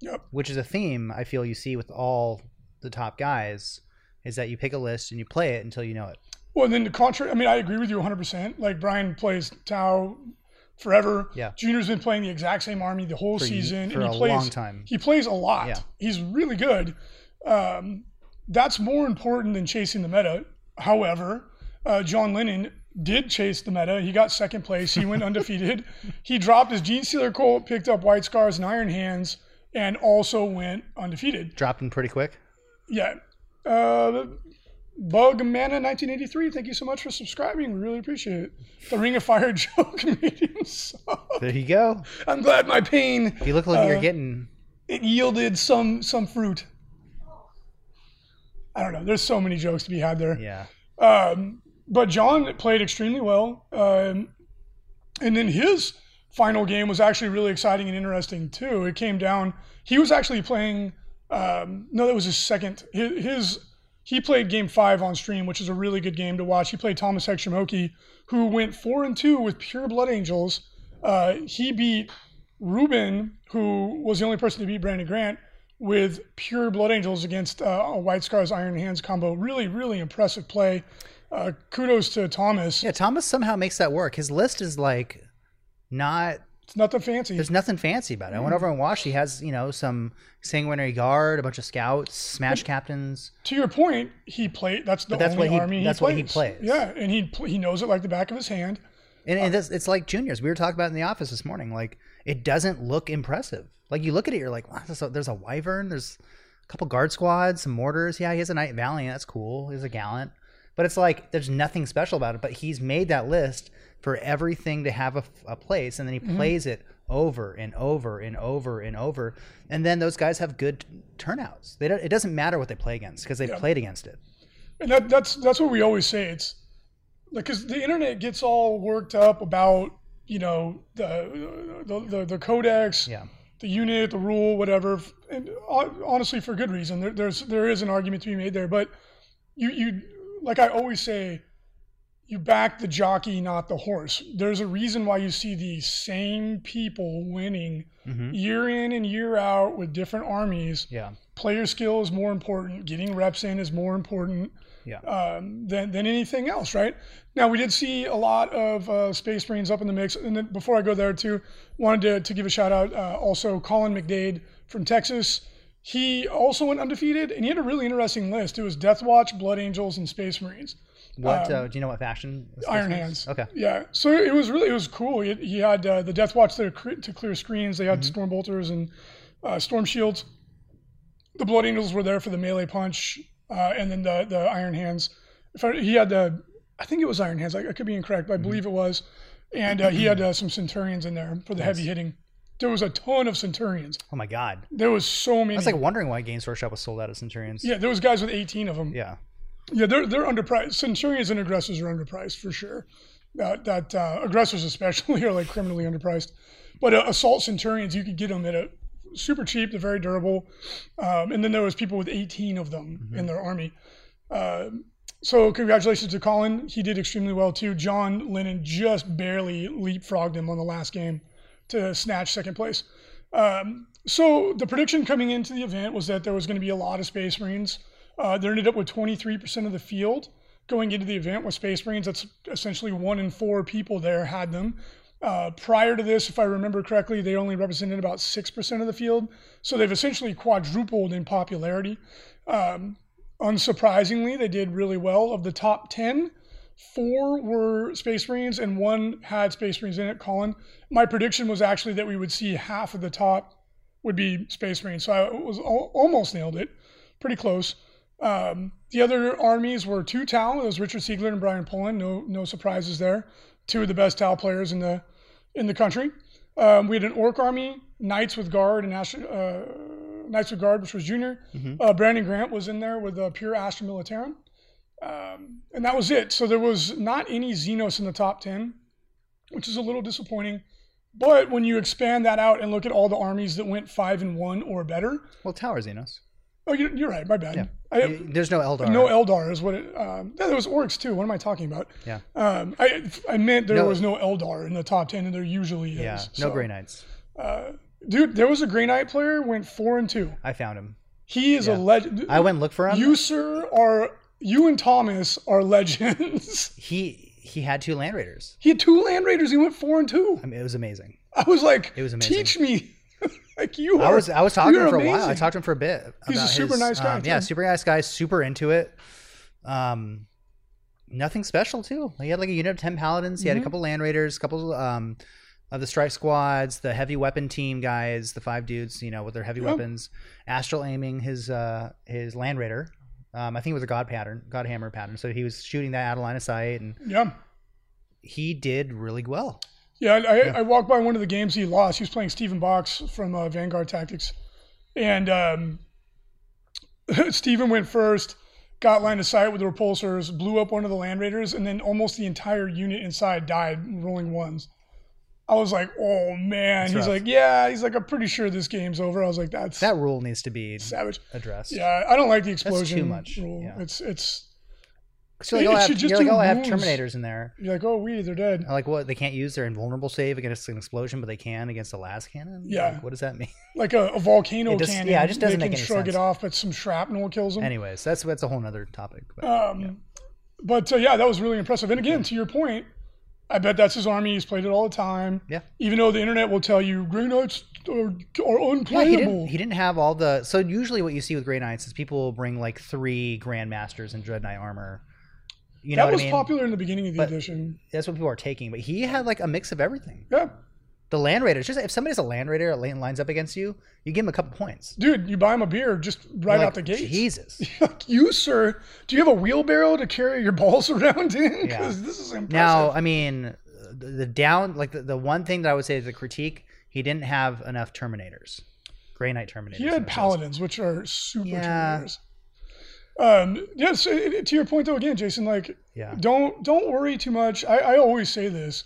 Yep.
Which is a theme I feel you see with all the top guys is that you pick a list and you play it until you know it.
Well, and then the contrary. I mean, I agree with you 100%. Like Brian plays Tau forever.
Yeah.
Junior's been playing the exact same army the whole
For
season,
for
and he
a
plays
long time.
He plays a lot.
Yeah.
He's really good. Um, that's more important than chasing the meta. However, uh, John Lennon did chase the meta. He got second place. He went [LAUGHS] undefeated. He dropped his Genestealer Cult, picked up White Scars and Iron Hands, and also went undefeated.
Dropped him pretty quick.
Yeah. Uh, Bugman 1983, thank you so much for subscribing. We really appreciate it. The Ring of Fire [LAUGHS] joke so.
There you go.
I'm glad my pain
You look like you're
Uh,
getting.
it yielded some some fruit. I don't know. There's so many jokes to be had there.
Yeah.
Um, but John played extremely well. Um, and then his final game was actually really exciting and interesting too. It came down. He was actually playing. Um, no, that was his second. His, his he played game five on stream, which is a really good game to watch. He played Thomas Hextramoki, who went four and two with pure Blood Angels. Uh, he beat Ruben, who was the only person to beat Brandon Grant with pure Blood Angels against uh, a White Scars Iron Hands combo. Really, really impressive play. Uh, kudos to Thomas.
Yeah, Thomas somehow makes that work. His list is like not
It's nothing fancy.
there's nothing fancy about it. I went mm. over and watched. He has, you know, some sanguinary guard, a bunch of scouts, smash captains.
to your point, he played. That's the
But that's
only
what he-
army
that's
he
what
plays.
he plays.
Yeah, and he pl- he knows it like the back of his hand.
And, and uh, it's, it's like juniors. We were talking about in the office this morning. Like it doesn't look impressive. Like you look at it, you're like, wow, there's a, there's a wyvern. There's a couple guard squads, some mortars. Yeah, he has a knight valiant. That's cool. He's a gallant. But it's like there's nothing special about it. But he's made that list for everything to have a, a place, and then he mm-hmm. plays it over and over and over and over. And then those guys have good turnouts. They don't, it doesn't matter what they play against because they've played against it.
And that, that's that's what we always say. It's like because the internet gets all worked up about you know the the the, the codex,
Yeah.
the unit, the rule, whatever. And uh, honestly, for good reason. There, there's there is an argument to be made there, but you you like I always say, you back the jockey, not the horse. There's a reason why you see these same people winning
Mm-hmm.
year in and year out with different armies.
Yeah.
Player skill is more important. Getting reps in is more important
Yeah.
um, than, than anything else, right? Now, we did see a lot of uh, Space Marines up in the mix. And then before I go there, too, wanted to, to give a shout out uh, also Colin McDade from Texas. He also went undefeated, and he had a really interesting list. It was Death Watch, Blood Angels, and Space Marines.
What uh, do you know? What this
Iron? Hands.
Okay.
Yeah. So it was really it was cool. He, he had uh, the Death Watch there to clear screens. They had Storm Bolters and uh, Storm Shields. The Blood Angels were there for the melee punch, uh, and then the the Iron Hands. If I, he had the, I think it was Iron Hands. I, I could be incorrect, but I believe it was. And uh, he had uh, some Centurions in there for the heavy hitting. There was a ton of Centurions.
Oh my God.
There was so many.
I was like wondering why Games Workshop was sold out of Centurions.
yeah, there was guys with 18 of them.
Yeah.
Yeah, they're they're underpriced. Centurions and aggressors are underpriced for sure. That that uh, aggressors especially [LAUGHS] are like criminally underpriced. But uh, assault centurions, you could get them at a super cheap. They're very durable. Um, and then there was people with 18 of them in their army. Uh, so congratulations to Colin. He did extremely well too. John Lennon just barely leapfrogged him on the last game to snatch second place. Um, so the prediction coming into the event was that there was going to be a lot of Space Marines. Uh, they ended up with 23% of the field going into the event with Space Marines. That's essentially one in four people there had them. Uh, prior to this, if I remember correctly, they only represented about 6% of the field. So they've essentially quadrupled in popularity. Um, unsurprisingly, they did really well. Of the top 10, four were Space Marines and one had Space Marines in it, Colin. My prediction was actually that we would see half of the top would be Space Marines. So I was almost nailed it, pretty close. Um, the other armies were two Tau. It was Richard Siegler and Brian Pullen. No, no surprises there. Two of the best Tau players in the in the country. Um, we had an Orc army, Knights with Guard and Astra, uh, Knights with Guard, which was junior. Uh, Brandon Grant was in there with uh, pure Astra Militarum. Um, and that was it. So there was not any Xenos in the top 10, which is a little disappointing. But when you expand that out and look at all the armies that went five and one or better,
Well, Tower Xenos.
Oh, you're, you're right. My bad.
Yeah.
I,
There's no Eldar.
no Eldar is what it. Um, yeah, there was orcs too. What am I talking about?
Yeah.
Um, I I meant there
No.
was no Eldar in the top ten, and there usually is.
Yeah.
So,
No Grey Knights.
dude. There was a Grey Knight player went four and two.
I found him.
He is a legend.
I went and looked for him.
You sir are you and Thomas are [LAUGHS] legends.
he he had two Land Raiders.
he had two Land Raiders. He went four and two.
I mean, it was amazing.
I was like,
It was amazing.
Teach me, like you.
I was I was talking to him for a while. I talked to him for a bit.
He's a super
his,
nice guy,
um, yeah, super nice guy. Super into it. Um, nothing special too. He had like a unit of ten paladins. He
Mm-hmm.
had a couple land raiders, a couple um of the strike squads, the heavy weapon team guys, the five dudes, you know, with their heavy weapons. Astral aiming his uh his land raider. Um, I think it was a god pattern, god hammer pattern. So he was shooting that out of line of sight, and
Yeah.
he did really well.
Yeah, I, I walked by one of the games he lost. He was playing Stephen Box from uh, Vanguard Tactics, and um, [LAUGHS] Stephen went first, got line of sight with the repulsors, blew up one of the land raiders, and then almost the entire unit inside died rolling ones. I was like, oh man. he's
rough.
like, yeah. He's like, I'm pretty sure this game's over. I was like, that's
That rule needs to be
savage.
addressed.
Yeah, I don't like the explosion too
much,
rule.
yeah.
It's it's
So like, oh, I have, you're like, oh, I have. Terminators in there.
you're like, oh, we they're dead.
I'm like, what? They can't use their invulnerable save against an explosion, but they can against a las cannon?
Yeah.
Like, what does that mean? [LAUGHS]
Like a, a volcano
It just-
cannon.
yeah, it just doesn't
they
make
can
any
shrug
sense.
it off, but some shrapnel kills them.
Anyways, that's that's a whole nother topic. But
Um, But uh, yeah, that was really impressive. And again, to your point, I bet that's his army. He's played it all the time.
Yeah.
Even though the internet will tell you Grey Knights are, are
yeah,
unplayable.
he didn't, he didn't have all the. So usually, what you see with Grey Knights is people will bring like three Grandmasters in Dread Knight armor. You know
that was
I mean?
popular in the beginning of the
But-
edition.
That's what people are taking. But he had like a mix of everything.
Yeah.
The Land Raiders, just if somebody's a Land Raider lane- lines up against you, you give him a couple points.
Dude, you buy him a beer just right
You're
out the gate.
Jesus. [LAUGHS]
Like, you, sir, do you have a wheelbarrow to carry your balls [LAUGHS] around in?
Yeah.
This is impressive.
Now, I mean, the, the down like the, the one thing that I would say is a critique. He didn't have enough Terminators, Grey Knight Terminators.
he had paladins, which are super
Yeah.
Terminators. Um, yes, to your point though, again, Jason, like,
Yeah.
don't don't worry too much. I, I always say this: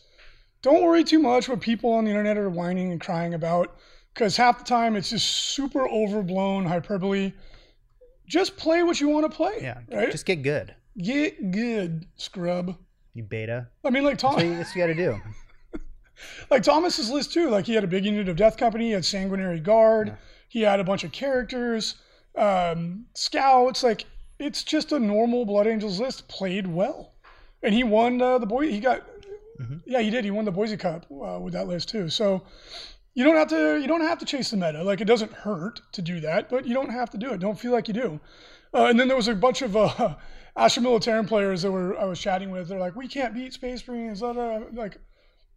don't worry too much what people on the internet are whining and crying about, because half the time it's just super overblown hyperbole. Just play what you want to play.
Yeah,
right.
just get good.
get good, scrub.
You beta.
I mean, like Thomas.
That's what you, you got to do. [LAUGHS]
like Thomas's list too. Like he had a big unit of Death Company, he had Sanguinary Guard, he had a bunch of characters, um, scouts. Like it's just a normal Blood Angels list played well, and he won uh, the boy. He got,
Mhm.
yeah, he did. He won the Boise Cup uh, with that list too. So you don't have to you don't have to chase the meta. Like it doesn't hurt to do that, but you don't have to do it. Don't feel like you do. Uh, and then there was a bunch of uh, [LAUGHS] Militarum players that were I was chatting with. They're like, we can't beat Space Marines. blah, blah, blah." Like,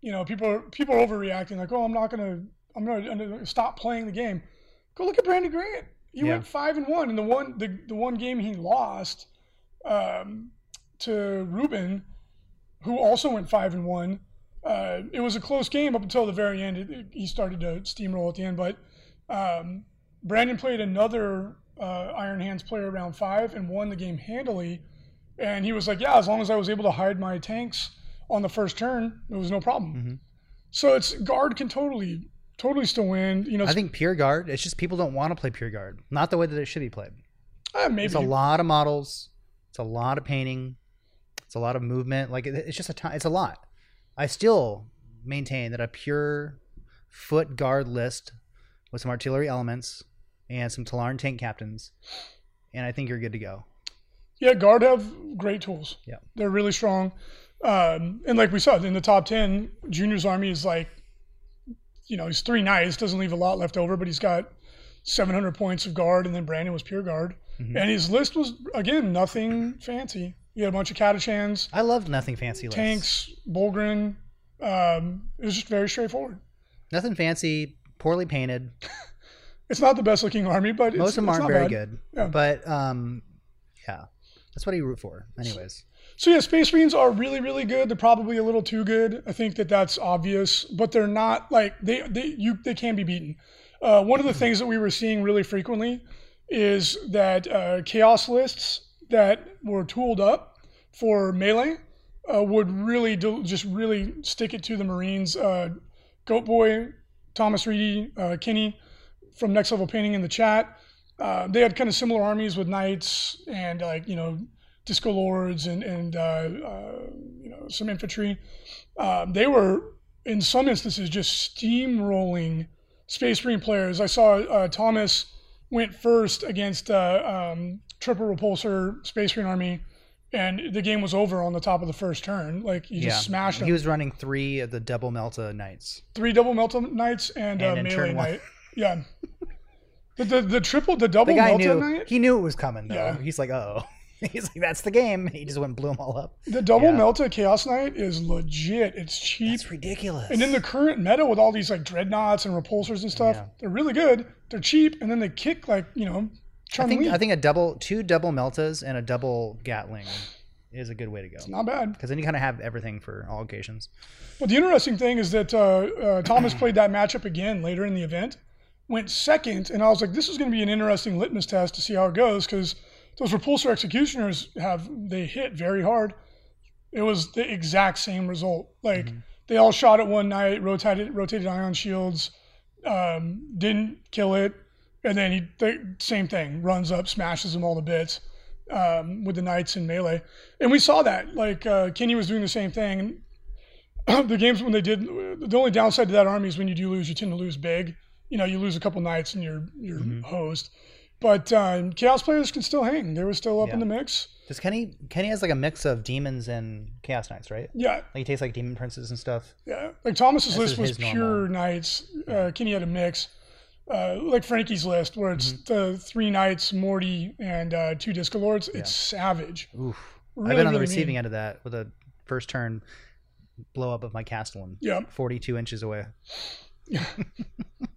you know, people are people are overreacting. Like, oh, I'm not gonna I'm gonna, I'm gonna stop playing the game. Go look at Brandon Grant. He
Yeah.
went five and one, and the one the, the one game he lost um, to Ruben, who also went five and one. Uh, it was a close game up until the very end. It, it- he started to steamroll at the end, but um, Brandon played another uh, Iron Hands player round five and won the game handily. And he was like, "Yeah, as long as I was able to hide my tanks on the first turn, it was no problem."
Mhm.
So it's guard can totally, totally still win. You know,
I think Pure Guard. It's just people don't want to play Pure Guard. Not the way that it should be played.
uh, maybe
It's a lot of models. It's a lot of painting. It's a lot of movement. Like it- it's just a time. It's a lot. I still maintain that a pure foot guard list with some artillery elements and some Talarn tank captains, and I think you're good to go.
Yeah, guard have great tools.
Yeah.
they're really strong. Um, and like we saw in the top ten, Junior's army is like, you know, he's three knights, doesn't leave a lot left over, but he's got 700 points of guard, and then Brandon was pure guard,
Mhm.
and his list was again nothing fancy. He had a bunch of Catachans,
I love nothing fancy lists.
tanks, Bullgryn. Um, it was just very straightforward.
Nothing fancy. Poorly painted. [LAUGHS]
It's not the best looking army, but it's,
Most of them aren't
not
very
bad.
good.
Yeah.
But um, yeah, that's what you root for. Anyways.
So yeah, Space Marines are really, really good. They're probably a little too good. I think that that's obvious, but they're not like they they you they can be beaten. Uh, one of the things that we were seeing really frequently is that uh, chaos lists that were tooled up for melee uh, would really do, just really stick it to the Marines. Uh, Goat Boy, Thomas Reedy, uh, Kenny from Next Level Painting in the chat. Uh, they had kind of similar armies with knights and like you know disco lords and and uh, uh, you know some infantry. Um, they were in some instances just steamrolling Space Marine players. I saw uh, Thomas went first against uh, um, triple repulsor Space Marine army, and the game was over on the top of the first turn. Like he just smashed them.
He was running three of the double Melta knights.
Three double Melta knights and,
And
uh,
in
melee knight. Yeah. [LAUGHS] The, the, the triple the double
The guy
Melta
knew
knight
he knew it was coming though.
Yeah.
He's like, oh, [LAUGHS] he's like, that's the game. He just went and blew them all up.
the double
Yeah.
Melta Chaos Knight is legit. It's cheap.
It's ridiculous.
And then the current meta with all these like dreadnoughts and repulsors and stuff,
Yeah.
they're really good. They're cheap, and then they kick like you know,
I think. I think a double, two double Meltas and a double Gatling is a good way to go.
Not bad.
Because then you kind of have everything for all occasions.
Well, the interesting thing is that uh, uh, Thomas played that matchup again later in the event, went second, and I was like, this is going to be an interesting litmus test to see how it goes because those repulsor executioners have they hit very hard. It was the exact same result. Like they all shot it one night, rotated rotated ion shields, um, didn't kill it, and then he the same thing runs up, smashes them all to bits um, with the knights in melee, and we saw that. Like uh, Kenny was doing the same thing. [CLEARS THROAT] the games when they did, the only downside to that army is when you do lose, you tend to lose big. You know, you lose a couple knights and you're you're hosed. But um, chaos players can still hang. They were still up in the mix.
Does Kenny Kenny has like a mix of demons and chaos knights, right?
Yeah,
Like he takes like demon princes and stuff.
Yeah, like Thomas's list was pure
normal.
knights. Uh, Kenny had a mix, uh, like Frankie's list, where it's
Mm-hmm.
the three knights, Morty, and uh, two Disco Lords. It's savage.
Oof.
Really,
I've been on the
really
receiving
mean.
end of that with a first turn blow up of my Castellan.
Yeah.
42 inches away. [LAUGHS] [LAUGHS]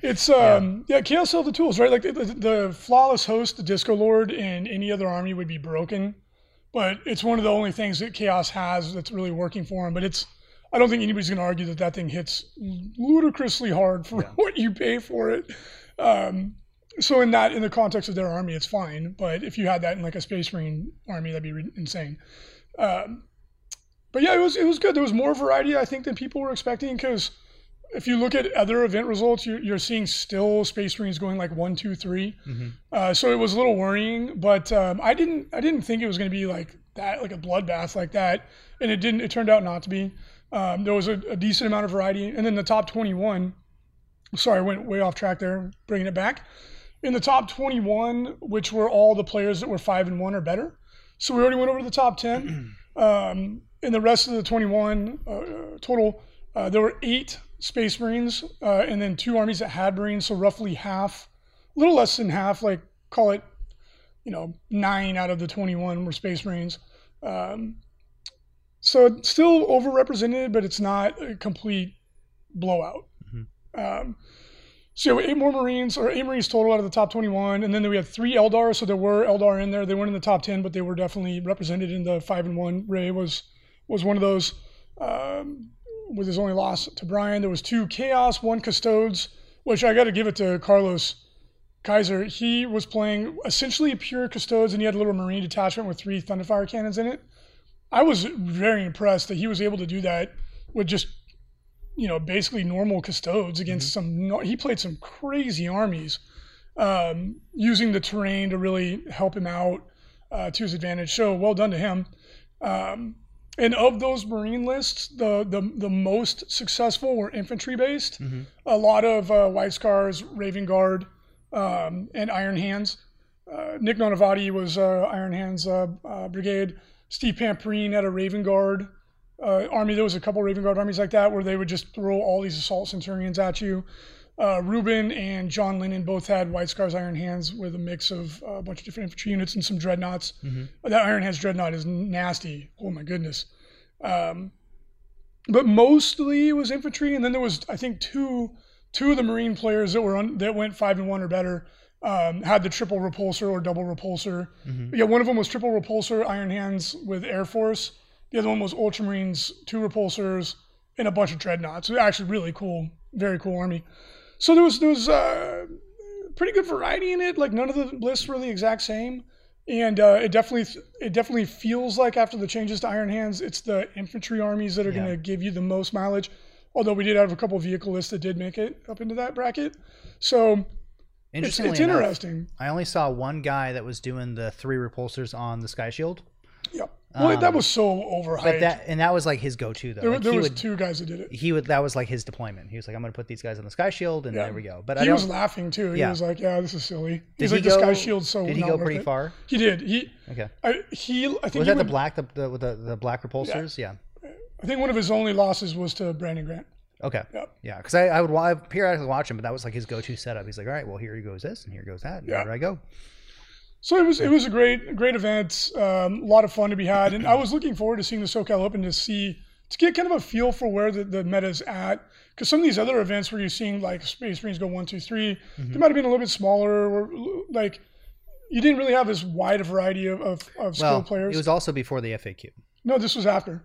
It's um yeah, Chaos still have the tools, right? Like the, the, the flawless host, the Disco Lord, in any other army would be broken, but it's one of the only things that Chaos has that's really working for him. But it's I don't think anybody's going to argue that that thing hits ludicrously hard for [LAUGHS] what you pay for it. Um, so in that in the context of their army, it's fine. But if you had that in like a Space Marine army, that'd be insane. Um, but yeah, it was it was good. There was more variety, I think, than people were expecting because if you look at other event results, you're, you're seeing still Space Marines going like one, two, three. Uh, so it was a little worrying, but um, I didn't I didn't think it was going to be like that, like a bloodbath like that, and it didn't. It turned out not to be. Um, there was a, a decent amount of variety, and then the top 21. Sorry, I went way off track there. Bringing it back. In the top 21, which were all the players that were five and one or better. So we already went over to the top 10. [CLEARS THROAT] Um, in the rest of the 21 uh, total, uh, there were eight Space Marines, uh, and then two armies that had Marines, so roughly half, a little less than half, like call it, you know, nine out of the 21 were Space Marines. Um, so it's still overrepresented, but it's not a complete blowout. Um, so eight more Marines, or eight Marines total out of the top 21, and then we had three Eldar. So there were Eldar in there. They weren't in the top 10, but they were definitely represented in the five and one. Ray was was one of those um, with his only loss to Brian. There was two Chaos, one Custodes, which I got to give it to Carlos Kaiser. He was playing essentially pure Custodes, and he had a little Marine detachment with three Thunderfire cannons in it. I was very impressed that he was able to do that with just you know basically normal custodes against some he played some crazy armies um, using the terrain to really help him out uh, to his advantage so well done to him um, and of those marine lists the, the the most successful were infantry based a lot of uh, white scars raven guard um, and iron hands uh, nick Nanavati was uh, iron hands uh, uh, brigade steve pamperine had a raven guard uh, army. There was a couple Raven Guard armies like that where they would just throw all these assault centurions at you. Uh, Ruben and John Lennon both had White Scars Iron Hands with a mix of uh, a bunch of different infantry units and some dreadnoughts. That Iron Hands dreadnought is nasty. Oh my goodness. Um, but mostly it was infantry, and then there was I think two two of the Marine players that were un, that went five and one or better. Um, had the triple repulsor or double repulsor. Yeah, one of them was triple repulsor Iron Hands with Air Force. The other one was Ultramarines, two repulsors, and a bunch of dreadnoughts. It was actually really cool, very cool army. So there was there was uh, pretty good variety in it. Like none of the lists were the exact same, and uh, it definitely it definitely feels like after the changes to Iron Hands, it's the infantry armies that are going to give you the most mileage. Although we did have a couple vehicle lists that did make it up into that bracket, so it's, it's
enough,
interesting.
I only saw one guy that was doing the three repulsors on the Sky Shield.
Yep. Well, that um, was so overhyped.
But that and that was like his go-to though.
there
Like,
there
he
was
would
two guys that did it.
he would that was like his deployment. He was like, I'm gonna put these guys on the Sky Shield, and
Yeah.
there we go. But I
He was laughing too. He
Yeah.
was like, "Yeah, this is silly."
did
He's
he
like,
go,
"This guy's shield's so
Did he
not
go pretty
it."
far?
He did. He,
Okay.
I, he, I think
Was
he
that the black the the, with the the black repulsors? Yeah.
I think one of his only losses was to Brandon Grant.
Okay.
Yep.
Yeah, because I, I would I periodically watch him, but that was like his go-to setup. He's like, all right, well here he goes this, and here goes that. And
Yeah.
There I go.
So it was it was a great great event, um, a lot of fun to be had, and I was looking forward to seeing the SoCal Open to see to get kind of a feel for where the, the is at. Because some of these other events where you're seeing like Space Marines go one, two, three, they might have been a little bit smaller, or like you didn't really have as wide a variety of of, of skilled
Well,
players.
it was also before the FAQ.
No, this was after.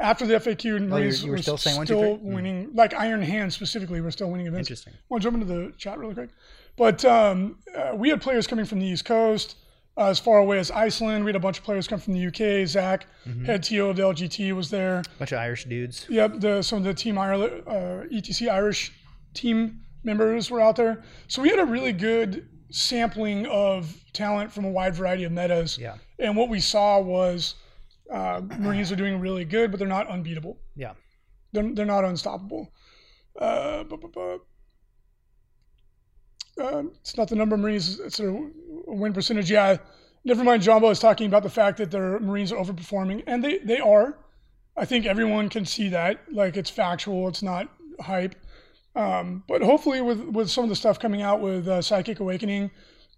After the FAQ, and
Oh,
Marines
you were still saying one, two,
still?
Hmm.
winning, like Iron Hand specifically, we're still winning events.
Interesting.
Want to jump into the chat really quick? But um, uh, we had players coming from the East Coast. uh, as far away as Iceland. We had a bunch of players come from the UK. Zach,
Mm-hmm.
head TO of the LGT, was there.
bunch of Irish dudes.
Yep, the, some of the Team Ireland, uh, ETC Irish team members were out there. So we had a really good sampling of talent from a wide variety of metas.
Yeah.
And what we saw was uh, Marines are doing really good, but they're not unbeatable.
Yeah.
They're, they're not unstoppable. Uh, bu- bu- bu- uh, it's not the number of Marines, it's a win percentage. Yeah, never mind. Jumbo is talking about the fact that their Marines are overperforming, and they, they are. I think everyone can see that. Like, it's factual, it's not hype. Um, but hopefully, with, with some of the stuff coming out with uh, Psychic Awakening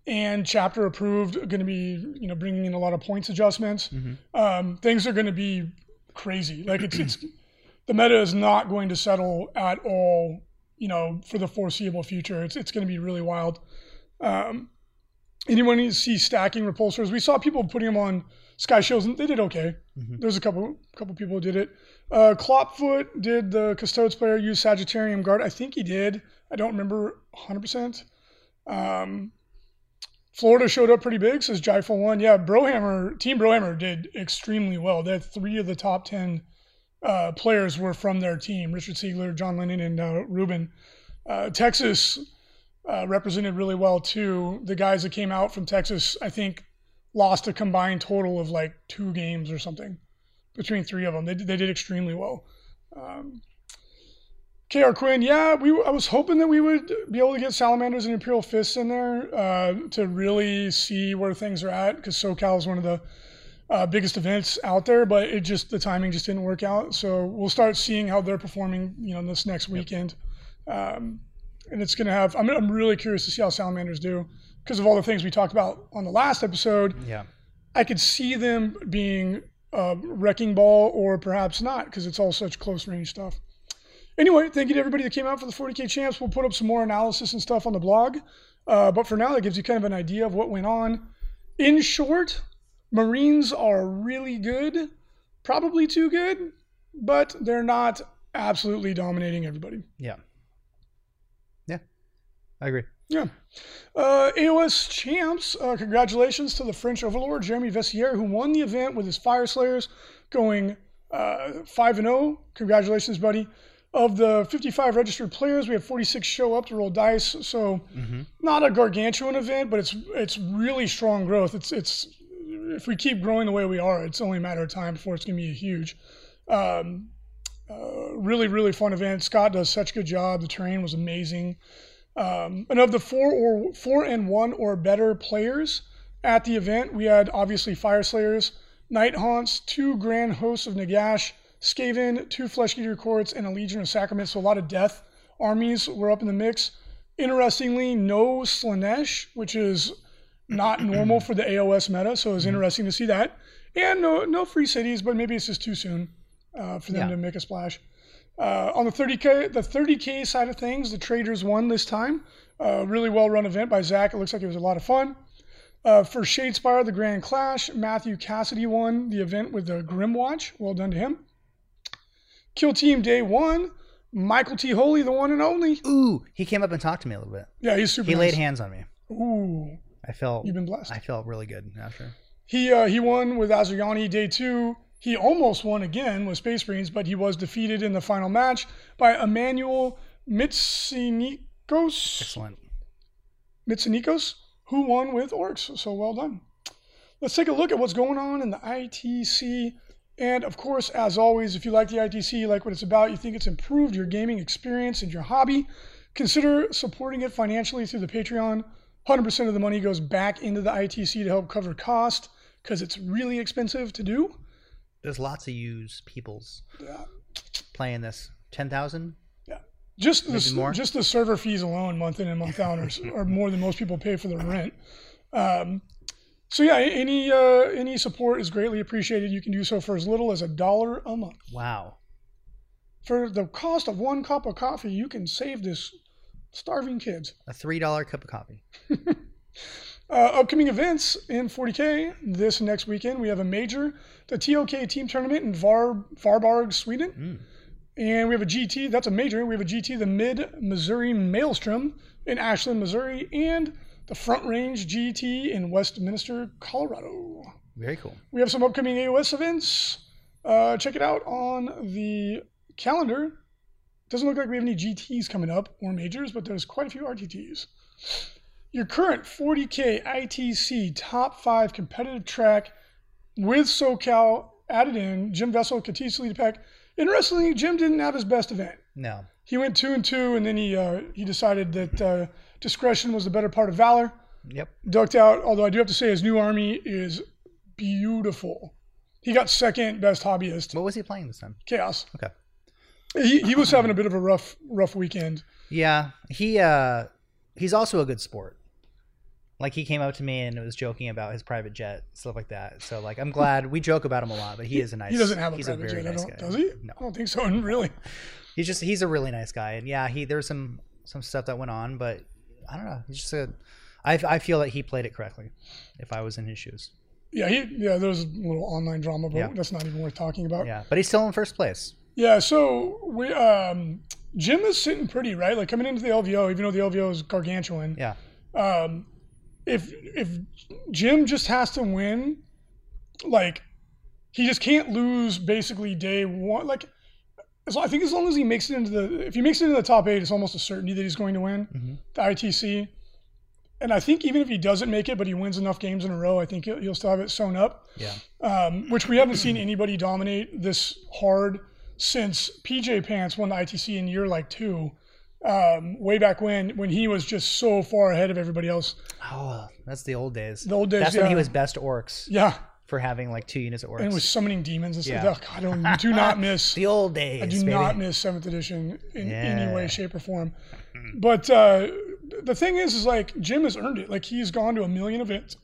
and chapter approved, going to be you know bringing in a lot of points adjustments. Um, things are going to be crazy. Like it's it's the meta is not going to settle at all. You know, for the foreseeable future, it's it's going to be really wild. Um, anyone see stacking repulsors. We saw people putting them on sky shields, and they did okay. There's a couple couple people who did it. Uh, Clopfoot did the Custodes player use Sagittarum Guard? I think he did. I don't remember 100%. Um, Florida showed up pretty big, says Jyful One. Yeah, Brohammer, Team Brohammer did extremely well. They had three of the top 10 uh, players were from their team Richard Siegler, John Lennon, and uh, Ruben. Uh, Texas uh, represented really well too. The guys that came out from Texas, I think, lost a combined total of like two games or something between three of them. They, they did extremely well. Um, KR Quinn, yeah, we I was hoping that we would be able to get Salamanders and Imperial Fists in there uh, to really see where things are at because SoCal is one of the uh, biggest events out there, but it just the timing just didn't work out. So we'll start seeing how they're performing, you know, this next weekend, um, and it's gonna have. I'm, I'm really curious to see how Salamanders do because of all the things we talked about on the last episode.
Yeah.
I could see them being a wrecking ball or perhaps not because it's all such close range stuff. Anyway, thank you to everybody that came out for the 40K champs. We'll put up some more analysis and stuff on the blog. Uh, but for now, that gives you kind of an idea of what went on. In short, Marines are really good, probably too good, but they're not absolutely dominating everybody.
Yeah. Yeah. I agree.
Yeah. Uh, AOS champs, uh, congratulations to the French overlord, Jeremy Vessier, who won the event with his Fyreslayers going uh, 5 and 0. Congratulations, buddy. Of the 55 registered players, we have 46 show up to roll dice. So, not a gargantuan event, but it's it's really strong growth. It's it's if we keep growing the way we are, it's only a matter of time before it's going to be a huge. Um, uh, really, really fun event. Scott does such a good job. The terrain was amazing. Um, and of the four or four and one or better players at the event, we had obviously Fyreslayers, Night Haunts, two Grand Hosts of Nagash, Skaven, two Flesh Eater Courts, and a Legion of Sacraments. So a lot of death armies were up in the mix. Interestingly, no Slaanesh, which is not [CLEARS THROAT] normal for the AOS meta, so it was interesting to see that. And no, no free cities, but maybe it's just too soon uh, for them
Yeah.
to make a splash. Uh, on the 30k, the 30k side of things, the traders won this time. Uh, really well run event by Zach. It looks like it was a lot of fun. Uh, for Shadespire, the Grand Clash, Matthew Cassidy won the event with the Grymwatch. Well done to him. Kill Team Day One, Michael T. Holy, the one and only.
Ooh, he came up and talked to me a little bit.
Yeah, he's super.
He
nice.
laid hands on me.
Ooh,
I felt
you've been blessed.
I felt really good after.
He uh, he won with Asuryani day two. He almost won again with Space Marines, but he was defeated in the final match by Emmanuel Mitsinikos.
Excellent.
Mitsinikos, who won with Orcs. So well done. Let's take a look at what's going on in the ITC. And of course, as always, if you like the ITC, you like what it's about, you think it's improved your gaming experience and your hobby, consider supporting it financially through the Patreon. 100% of the money goes back into the ITC to help cover cost because it's really expensive to do.
There's lots of use peoples
Yeah.
playing this. Ten thousand.
Just the,
more?
just the server fees alone, month in and month out, are, [LAUGHS] are more than most people pay for their rent. Um, so yeah, any uh, any support is greatly appreciated. You can do so for as little as a dollar a month.
Wow.
For the cost of one cup of coffee, you can save this starving kids.
A three dollar cup of coffee. [LAUGHS]
Uh, upcoming events in 40K this next weekend. We have a major, the TOK team tournament in Var, Varbarg, Sweden. And we have a GT, that's a major. We have a GT, the Mid Missouri Maelstrom in Ashland, Missouri. And the Front Range GT in Westminster, Colorado.
Very cool.
We have some upcoming AOS events. Uh, check it out on the calendar. Doesn't look like we have any GTs coming up or majors, but there's quite a few RTTs. Your current 40K ITC top five competitive track with SoCal added in. Jim Vessal continues to lead the pack. Interestingly, Jim didn't have his best event.
No.
He went two and two, and then he uh, he decided that uh, discretion was the better part of valor.
Yep.
Ducked out. Although I do have to say, his new army is beautiful. He got second best hobbyist.
What was he playing this time?
Chaos.
Okay.
He, he was having a bit of a rough rough weekend.
Yeah, he uh he's also a good sport. Like he came up to me and was joking about his private jet, stuff like that. So like I'm glad we joke about him a lot, but he is a nice.
He doesn't have a
he's
private
a very
jet,
nice guy.
does he?
No,
I don't think so. [LAUGHS] Really.
he's just he's a really nice guy, and yeah, he there's some some stuff that went on, but I don't know. He's just a. I I feel that he played it correctly. If I was in his shoes,
Yeah, he yeah. There was a little online drama, but
Yeah.
that's not even worth talking about.
yeah, but he's still in first place.
Yeah, so we um Jim is sitting pretty, right? Like coming into the LVO, even though the LVO is gargantuan.
Yeah,
Um if if Jim just has to win, like he just can't lose basically day one. Like long, I think as long as he makes it into the if he makes it into the top eight, it's almost a certainty that he's going to win
Mhm.
the ITC. And I think even if he doesn't make it, but he wins enough games in a row, I think he'll, he'll still have it sewn up
yeah,
um, which we haven't seen anybody dominate this hard since PJ Pants won the ITC in year like two, um, way back when when he was just so far ahead of everybody else.
Oh, that's the old days.
The old days,
That's when he was best orcs
Yeah,
for having like two units of orcs.
and was summoning demons and stuff.
Yeah.
Oh, God, I don't do not [LAUGHS] miss.
the old days.
I do
baby.
not miss seventh edition in any way, shape, or form. But uh, the thing is, is like Jim has earned it. Like he's gone to a million events,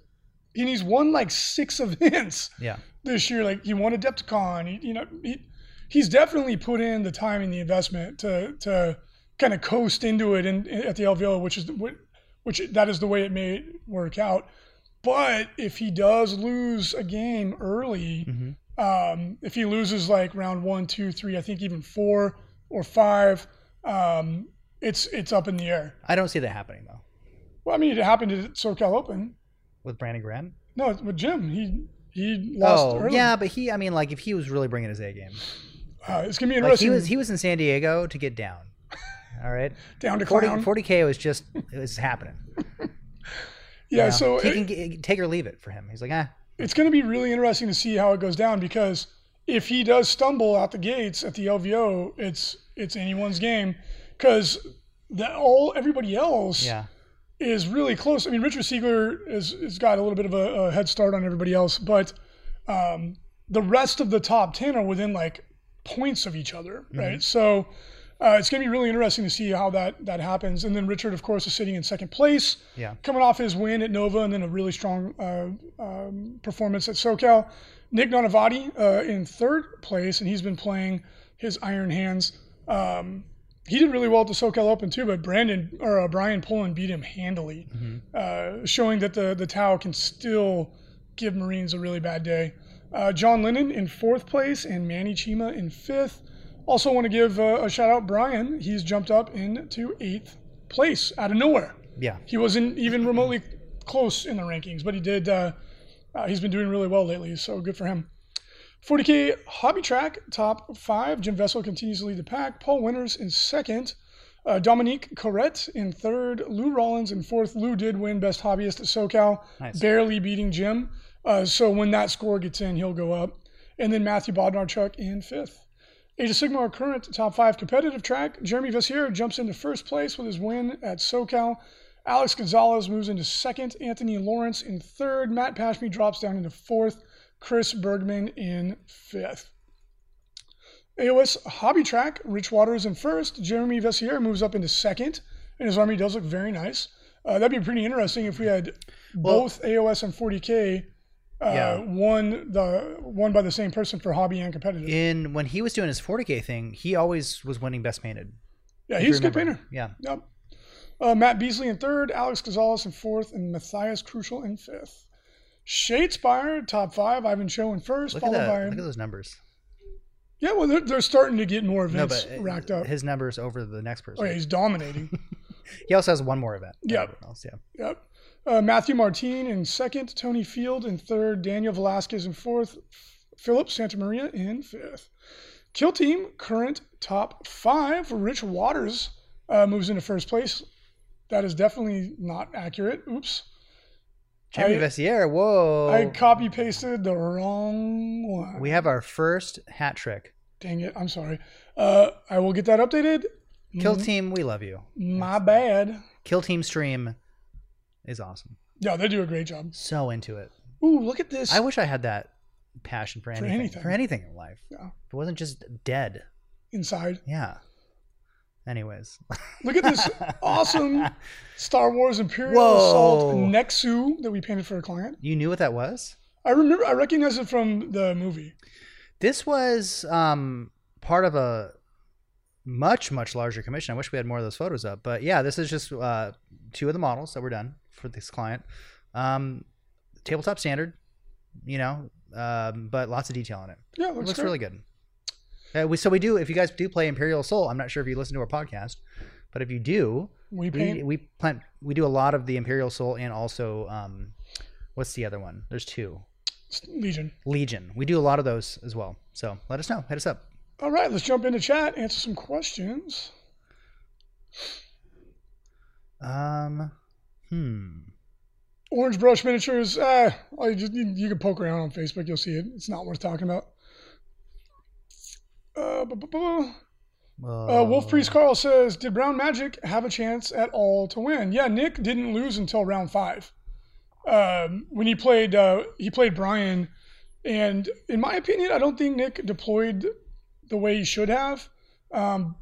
and he's won like six [LAUGHS] events.
Yeah,
this year. Like he won Adepticon. He, you know, he, he's definitely put in the time and the investment to to kind of coast into it and at the LVO, which is the, which that is the way it may work out. But if he does lose a game early,
Mhm.
um, if he loses like round one, two, three, I think even four or five, um, it's it's up in the air.
I don't see that happening though.
Well, I mean, it happened at SoCal Open.
With Brandon Graham.
No, with Jim, he he lost
Oh,
early.
yeah, but he. I mean, like if he was really bringing his A game,
Uh, it's gonna be
like
interesting.
he was he was in San Diego to get down. All right, [LAUGHS]
down to
40,
clown.
40k was just it was happening. [LAUGHS]
yeah,
You know?
so
he
it-
take or leave it for him. He's like, ah,
it's going to be really interesting to see how it goes down because if he does stumble out the gates at the LVO, it's it's anyone's game because that all everybody else
yeah,
is really close. I mean, Richard Siegler has, has got a little bit of a, a head start on everybody else, but um, the rest of the top ten are within like points of each other, right? So. Uh, it's going to be really interesting to see how that that happens. And then Richard, of course, is sitting in second place
yeah,
coming off his win at Nova and then a really strong uh, um, performance at SoCal. Nick Nanavati uh, in third place, and he's been playing his iron hands. Um, he did really well at the SoCal Open too, but Brandon or uh, Brian Pullen beat him handily, uh, showing that the the Tau can still give Marines a really bad day. Uh, John Lennon in fourth place and Manny Chima in fifth. Also, want to give uh, a shout out Brian. He's jumped up into eighth place out of nowhere
yeah.
he wasn't even remotely close in the rankings, but he did. Uh, uh, he's been doing really well lately, so good for him. 40k hobby track top five. Jim Vessal continues to lead the pack. Paul Winters in second. Uh, Dominique Corrette in third. Lou Rollins in fourth. Lou did win best hobbyist at SoCal,
Nice.
barely beating Jim. Uh, so when that score gets in, he'll go up. And then Matthew Bodnarchuk in fifth. Age of Sigmar current top five competitive track. Jeremy Vessier jumps into first place with his win at SoCal. Alex Gonzalez moves into second. Anthony Lawrence in third. Matt Pashmi drops down into fourth. Chris Bergman in fifth. AOS Hobby Track, Rich Waters in first. Jeremy Vessier moves up into second, and his army does look very nice. Uh, that'd be pretty interesting if we had
Well-
both AOS and 40K uh,
Yeah.
won the won by the same person for hobby and competitive.
In when he was doing his 40k thing, he always was winning best painted.
yeah, he's a good painter.
Yeah,
Yep. Uh, Matt Beasley in third, Alex Gonzalez in fourth, and Matthias Crucial in fifth. Shadespire, top five. Ivan Cho in first,
look at
followed
that.
by.
Look at those numbers.
Yeah, well, they're, they're starting to get more
No,
events
but uh,
racked up.
his numbers over the next
Oh,
person.
yeah, he's dominating. [LAUGHS]
He also has one more event. Else. Yeah.
yep. Uh, Matthew Martin in second, Tony Field in third, Daniel Velasquez in fourth, Philip Santa Maria in fifth. Kill Team current top five. Rich Waters uh, moves into first place. That is definitely not accurate. Oops.
Jeremy Vessier. Whoa.
I copy pasted the wrong one.
we have our first hat trick.
Dang it. I'm sorry. Uh, I will get that updated.
Kill Team, we love you.
My bad.
Kill Team stream is awesome.
Yeah, they do a great job.
So into it.
Ooh, look at this.
I wish I had that passion for anything.
anything.
For anything in life.
Yeah.
If it wasn't just dead.
Inside.
Yeah. Anyways.
Look at this [LAUGHS] awesome Star Wars Imperial
Whoa.
Assault Nexu that we painted for a client.
you knew what that was?
I remember, I recognize it from the movie.
This was um, part of a much, much larger commission. I wish we had more of those photos up. But yeah, this is just uh, two of the models that were done for this client. Um, tabletop standard, you know, um, but lots of detail on it.
Yeah, it
It
looks,
looks really good. Uh, we, so we do, if you guys do play Imperial Assault, I'm not sure if you listen to our podcast, but if you do,
We
we, we plant, we do a lot of the Imperial Assault and also, um, what's the other one? There's two.
Legion.
Legion. We do a lot of those as well. So let us know. Hit us up.
All right, let's jump into chat, answer some questions.
Um, hmm.
Orange Brush Miniatures. Uh, I just, you, you can poke around on Facebook. You'll see it. It's not worth talking about. Uh, bu- bu- bu- Uh, Wolf Priest Carl says, "Did Brown Magic have a chance at all to win?" Yeah, Nick didn't lose until round five. Um, when he played, uh, he played Brian, and in my opinion, I don't think Nick deployed the way he should have. Um,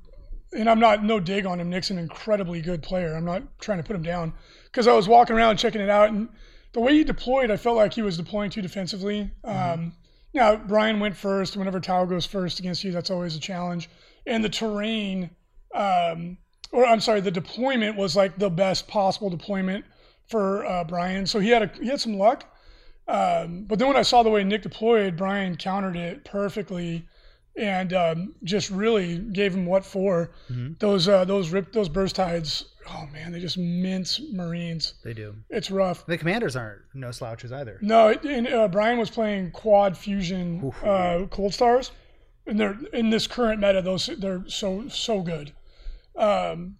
and I'm not no dig on him. Nick's an incredibly good player. I'm not trying to put him down because I was walking around checking it out, and the way he deployed, I felt like he was deploying too defensively. Um, now Brian went first. Whenever Tau goes first against you, that's always a challenge. And the terrain, um, or I'm sorry, the deployment was like the best possible deployment for uh, Brian. So he had a he had some luck. Um, but then when I saw the way Nick deployed, Brian countered it perfectly, and um, just really gave him what for.
Mhm.
Those uh, those rip those burst tides. Oh man, they just mince Marines.
They do.
It's rough.
The commanders aren't no slouches either.
No, and uh, Brian was playing quad fusion uh, cold stars, and they're in this current meta. Those they're so so good. Um,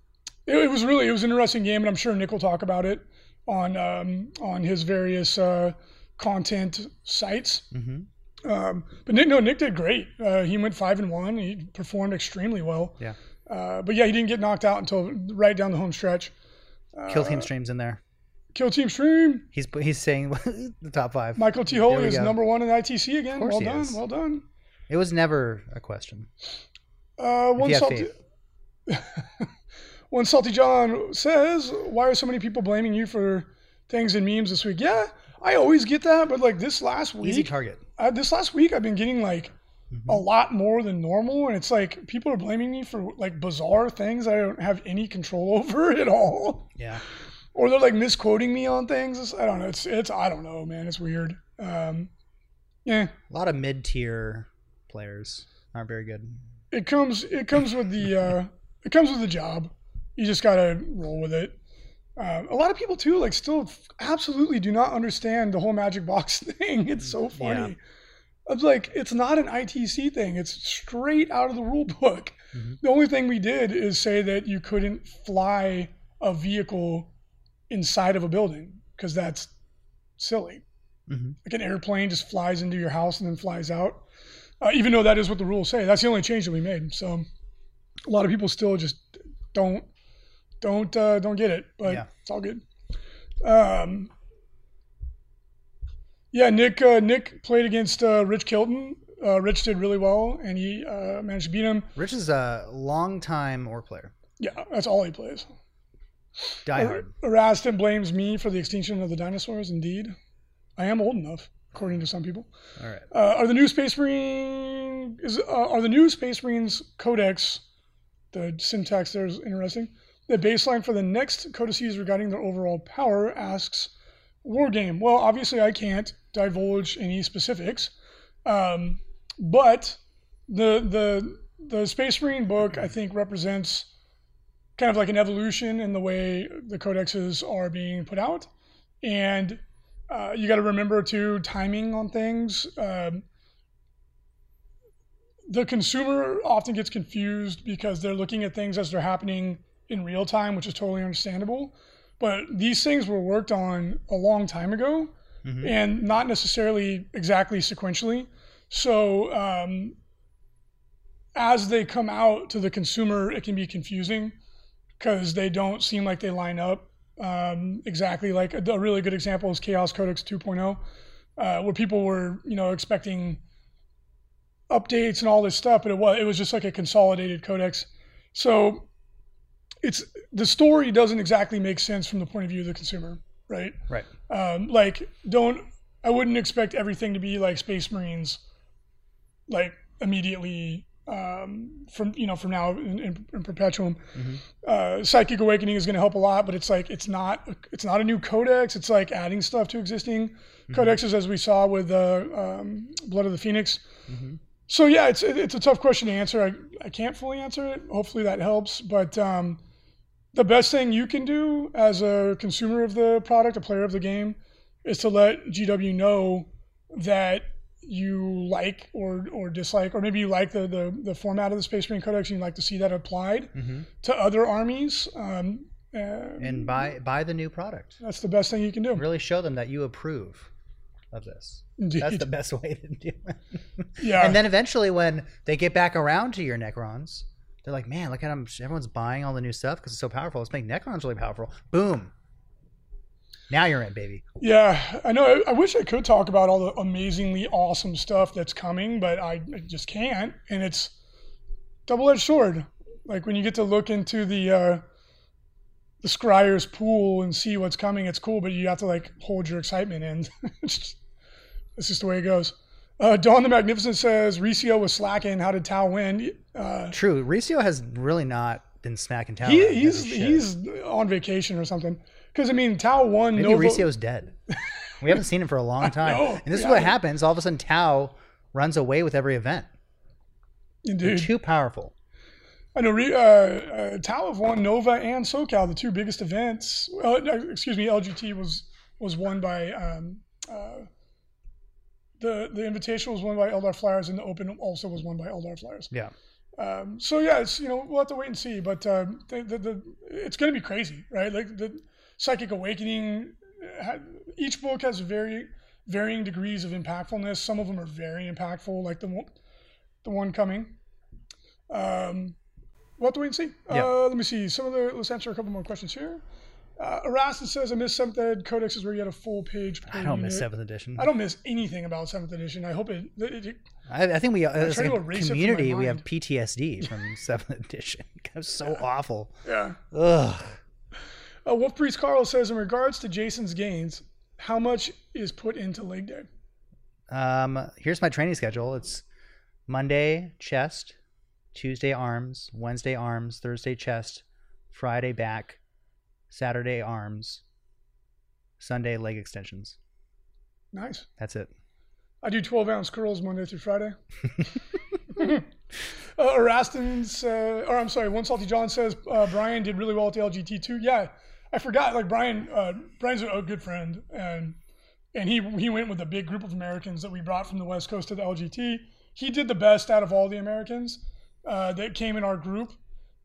it, it was really it was an interesting game, and I'm sure Nick will talk about it on um, on his various uh, content sites.
hmm
Um, but Nick, no, Nick did great. Uh, he went five and one. He performed extremely well.
Yeah.
Uh, but yeah, he didn't get knocked out until right down the home stretch.
Kill
Uh,
Team streams in there.
Kill Team Stream.
He's he's saying [LAUGHS] the top five.
Michael T. Holy is
go.
number one in ITC again. Well done.
is.
Well done.
It was never a question.
Uh, one salty. [LAUGHS] one salty John says, "Why are so many people blaming you for things and memes this week?" Yeah, I always get that, but like this last week,
Easy target.
This last week I've been getting like
Mhm.
a lot more than normal, and it's like people are blaming me for like bizarre things I don't have any control [LAUGHS] over at all,
Yeah.
or they're like misquoting me on things. It's, I don't know. It's it's I don't know, man. It's weird. Um, yeah,
A lot of mid tier players aren't very good.
it comes it comes with the uh, it comes with the job. You just gotta roll with it. Uh, a lot of people too, like, still absolutely do not understand the whole magic box [LAUGHS] thing. It's so funny. It's like it's not an ITC thing. It's straight out of the rule book.
Mhm.
The only thing we did is say that you couldn't fly a vehicle inside of a building because that's silly.
hmm
Like an airplane just flies into your house and then flies out. Uh, even though that is what the rules say, that's the only change that we made. So a lot of people still just don't don't uh, don't get it, but
Yeah.
it's all good. Um, yeah, Nick uh, Nick played against uh, Rich Kilton. Uh, Rich did really well, and he uh, managed to beat him.
Rich is a long time orc player.
Yeah, that's all he plays.
Die hard.
Eraston blames me for the extinction of the dinosaurs. Indeed, I am old enough, according to some people.
All right.
Uh, are the new Space Marine is uh, are the new Space Marines Codex? The syntax there is interesting. The baseline for the next codices regarding their overall power asks war game. Well, obviously I can't divulge any specifics, um, but the the the Space Marine book I think represents kind of like an evolution in the way the codexes are being put out, and uh, you got to remember too timing on things. Um, the consumer often gets confused because they're looking at things as they're happening in real time, which is totally understandable. But these things were worked on a long time ago
Mhm.
and not necessarily exactly sequentially. So um, as they come out to the consumer, it can be confusing because they don't seem like they line up um, exactly. Like a, a really good example is Chaos Codex 2.0, uh, where people were you know expecting updates and all this stuff, but it was it was just like a consolidated codex. So it's the story doesn't exactly make sense from the point of view of the consumer, right?
Right.
Um, like don't I wouldn't expect everything to be like Space Marines, like immediately um, from you know from now in, in, in Perpetuum.
Mhm.
Uh, Psychic Awakening is going to help a lot, but it's like it's not it's not a new codex. It's like adding stuff to existing codexes, as we saw with uh, um, Blood of the Phoenix.
Mhm.
So yeah, it's it's a tough question to answer. I, I can't fully answer it. Hopefully that helps. But um, the best thing you can do as a consumer of the product, a player of the game, is to let GW know that you like or or dislike, or maybe you like the the, the format of the Space Marine Codex and you'd like to see that applied
hmm
to other armies. Um, uh,
And buy buy the new product.
that's the best thing you can do.
Really show them that you approve of this.
Indeed.
That's the best way to do it.
Yeah.
And then eventually, when they get back around to your Necrons, they're like, "Man, look at them! Everyone's buying all the new stuff because it's so powerful. Let's make Necrons really powerful." Boom. Now you're in, baby.
Yeah, I know. I, I wish I could talk about all the amazingly awesome stuff that's coming, but I, I just can't. And it's double-edged sword. Like when you get to look into the uh, the Scryer's pool and see what's coming, it's cool, but you have to like hold your excitement in. [LAUGHS] it's just, it's just the way it goes. Uh, Dawn the Magnificent says Reecius was slacking. How did Tau win? Uh,
True. Reecius has really not been smacking town.
he, he's he's on vacation or something. Because I mean, Tau won.
maybe
Nova,
Reecius's dead. We haven't seen him for a long [LAUGHS] time.
know,
and this is what happens. All of a sudden, Tau runs away with every event. They're
Indeed.
too powerful.
I know uh, uh, Tau have won Nova and SoCal, the two biggest events. Uh, excuse me, LGT was was won by um, uh, the the invitation was won by Eldar Flyers, and the Open also was won by Eldar Flyers.
Yeah.
Um, so yeah, it's you know we'll have to wait and see, but um, the, the, the it's going to be crazy, right? Like the Psychic Awakening, each book has very varying degrees of impactfulness. Some of them are very impactful, like the one, the one coming. Um, we'll have to wait and see.
Yeah.
Uh, let me see some of the. Let's answer a couple more questions here. Uh, Erastus says, "I miss seventh ed codex is where you had a full page."
I don't miss seventh edition.
I don't miss anything about seventh edition. I hope it, it, it
I, I think we, as a
to erase it from my
community, we have. PTSD [LAUGHS] from seventh edition. [LAUGHS] It was so awful.
yeah.
Ugh.
Uh, Wolf Priest Carl says, in regards to Jason's gains, how much is put into leg day?
Um, here's my training schedule. It's Monday chest, Tuesday arms, Wednesday arms, Thursday chest, Friday back, Saturday arms, Sunday leg extensions.
Nice.
That's it.
I do 12 ounce curls Monday through Friday. [LAUGHS] [LAUGHS] uh, Eraston's, uh, or I'm sorry, One Salty John says uh, Brian did really well at the LGT too. Yeah, I forgot. Like Brian, uh, Brian's a good friend, and and he he went with a big group of Americans that we brought from the West Coast to the LGT. He did the best out of all the Americans uh, that came in our group.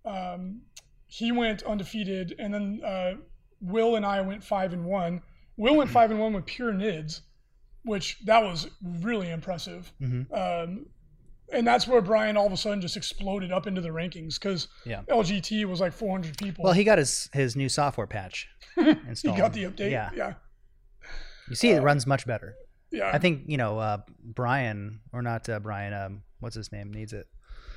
Um, he went undefeated, and then uh, Will and I went five and one. Will went five and one with pure nids, which that was really impressive.
Mhm.
Um, and that's where Brian all of a sudden just exploded up into the rankings because
Yeah.
LGT was like 400 people.
Well, he got his his new software patch [LAUGHS] installed.
he got the update.
Yeah.
Yeah.
You see, it runs much better.
Yeah.
I think you know uh, Brian or not uh, Brian. Um, what's his name? Needs it.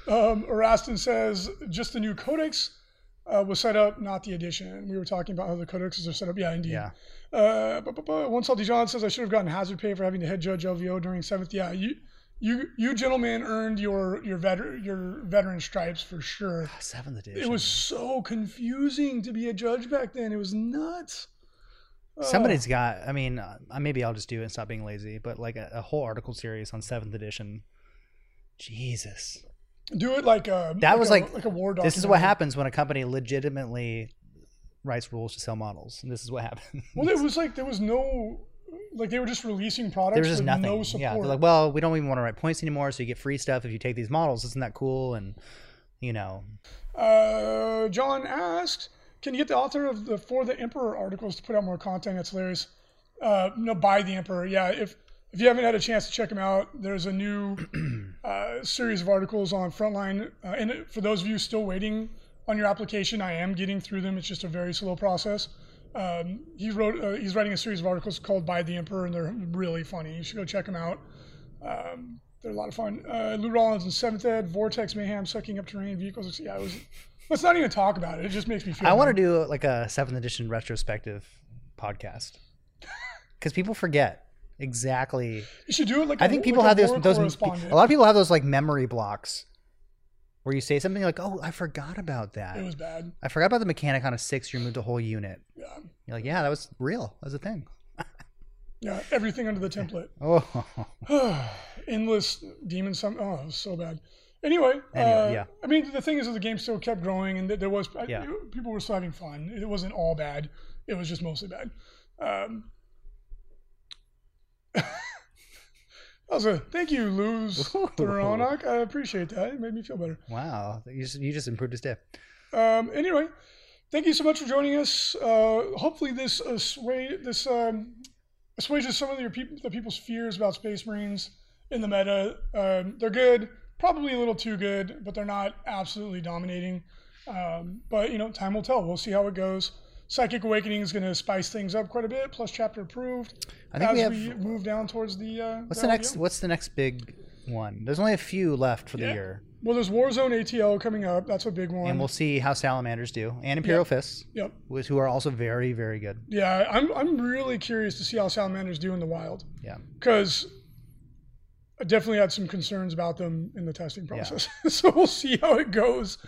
Um, Eraston says just the new codex uh, was set up, not the edition. We were talking about how the codexes are set up. Yeah, indeed.
Yeah.
Uh, bu- bu- bu- one salty John says I should have gotten hazard pay for having to head judge LVO during seventh. Yeah, you, you, you gentlemen earned your your veteran your veteran stripes for sure.
Seventh edition.
It was so confusing to be a judge back then. It was nuts. Oh,
Somebody's got. I mean, uh, maybe I'll just do it and stop being lazy. But like a, a whole article series on seventh edition. Jesus,
do it like a
That was
a,
like-
like a war. Dog.
This is what happens when a company legitimately writes rules to sell models, and this is what happened.
Well, it [LAUGHS] was like there was no, like they were just releasing products
there was just
with
nothing.
no support.
yeah, they're like, well, we don't even want to write points anymore, so you get free stuff if you take these models. Isn't that cool? And you know,
Uh, John asked, "Can you get the author of the For the Emperor articles to put out more content?" That's hilarious. Uh, no, by the Emperor. Yeah, if if you haven't had a chance to check them out, there's a new [CLEARS THROAT] uh, series of articles on Frontline. Uh, and for those of you still waiting on your application, I am getting through them. It's just a very slow process. Um, he wrote. Uh, he's writing a series of articles called "By the Emperor," and they're really funny. You should go check them out. Um, they're a lot of fun. Uh, Lou Rollins and seventh ed, Vortex Mayhem, sucking up terrain vehicles. Yeah, was. Let's not even talk about it. It just makes me feel.
I want to do like a seventh edition retrospective podcast [LAUGHS] because people forget exactly.
You should do it like.
I
a-
think people
like
have those those a lot of people have those like memory blocks where you say something like, "Oh, I forgot about that.
It was bad.
I forgot about the mechanic on a six. You removed a whole unit."
Yeah,
You're like, "Yeah, that was real. That was a thing." [LAUGHS]
yeah. Everything under the template. [LAUGHS]
Oh, [SIGHS]
Endless demon. Some. Oh, it was so bad. Anyway,
Anyway,
uh,
yeah.
I mean, the thing is that the game still kept growing, and there was I- people were still having fun. It wasn't all bad. It was just mostly bad. Um, that was a thank you, Luz [LAUGHS] Theronak. I appreciate that. It made me feel better.
wow! You just, you just improved his day.
Um, anyway, thank you so much for joining us. Uh, hopefully, this assuage this um, assuages some of your people the people's fears about Space Marines in the meta. Um, they're good, probably a little too good, but they're not absolutely dominating. Um, but you know, time will tell. We'll see how it goes. Psychic Awakening is going to spice things up quite a bit. Plus, chapter approved.
I think
as
we have-
we move down towards the. Uh,
What's the next?
LVO.
What's the next big one? There's only a few left for the year,
Well, there's Warzone ATL coming up. That's a big one.
and we'll see how salamanders do, and Imperial
Yep.
Fists,
yep.
who are also very, very good.
Yeah, I'm I'm really curious to see how salamanders do in the wild.
Yeah.
because I definitely had some concerns about them in the testing process. [LAUGHS] so we'll see how it goes.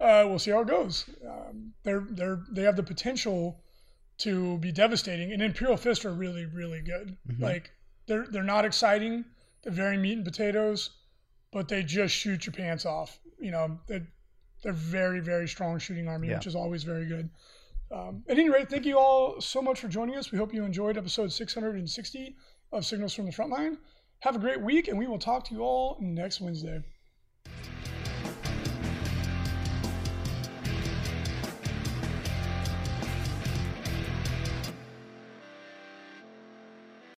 Uh, we'll see how it goes. Um, they're they're they have the potential to be devastating, and Imperial Fist are really really good.
Mhm.
Like they're they're not exciting. They're very meat and potatoes, but they just shoot your pants off. You know they they're very very strong shooting army,
Yeah.
which is always very good. Um, at any rate, thank you all so much for joining us. We hope you enjoyed episode 660 of Signals from the Frontline. Have a great week, and we will talk to you all next Wednesday.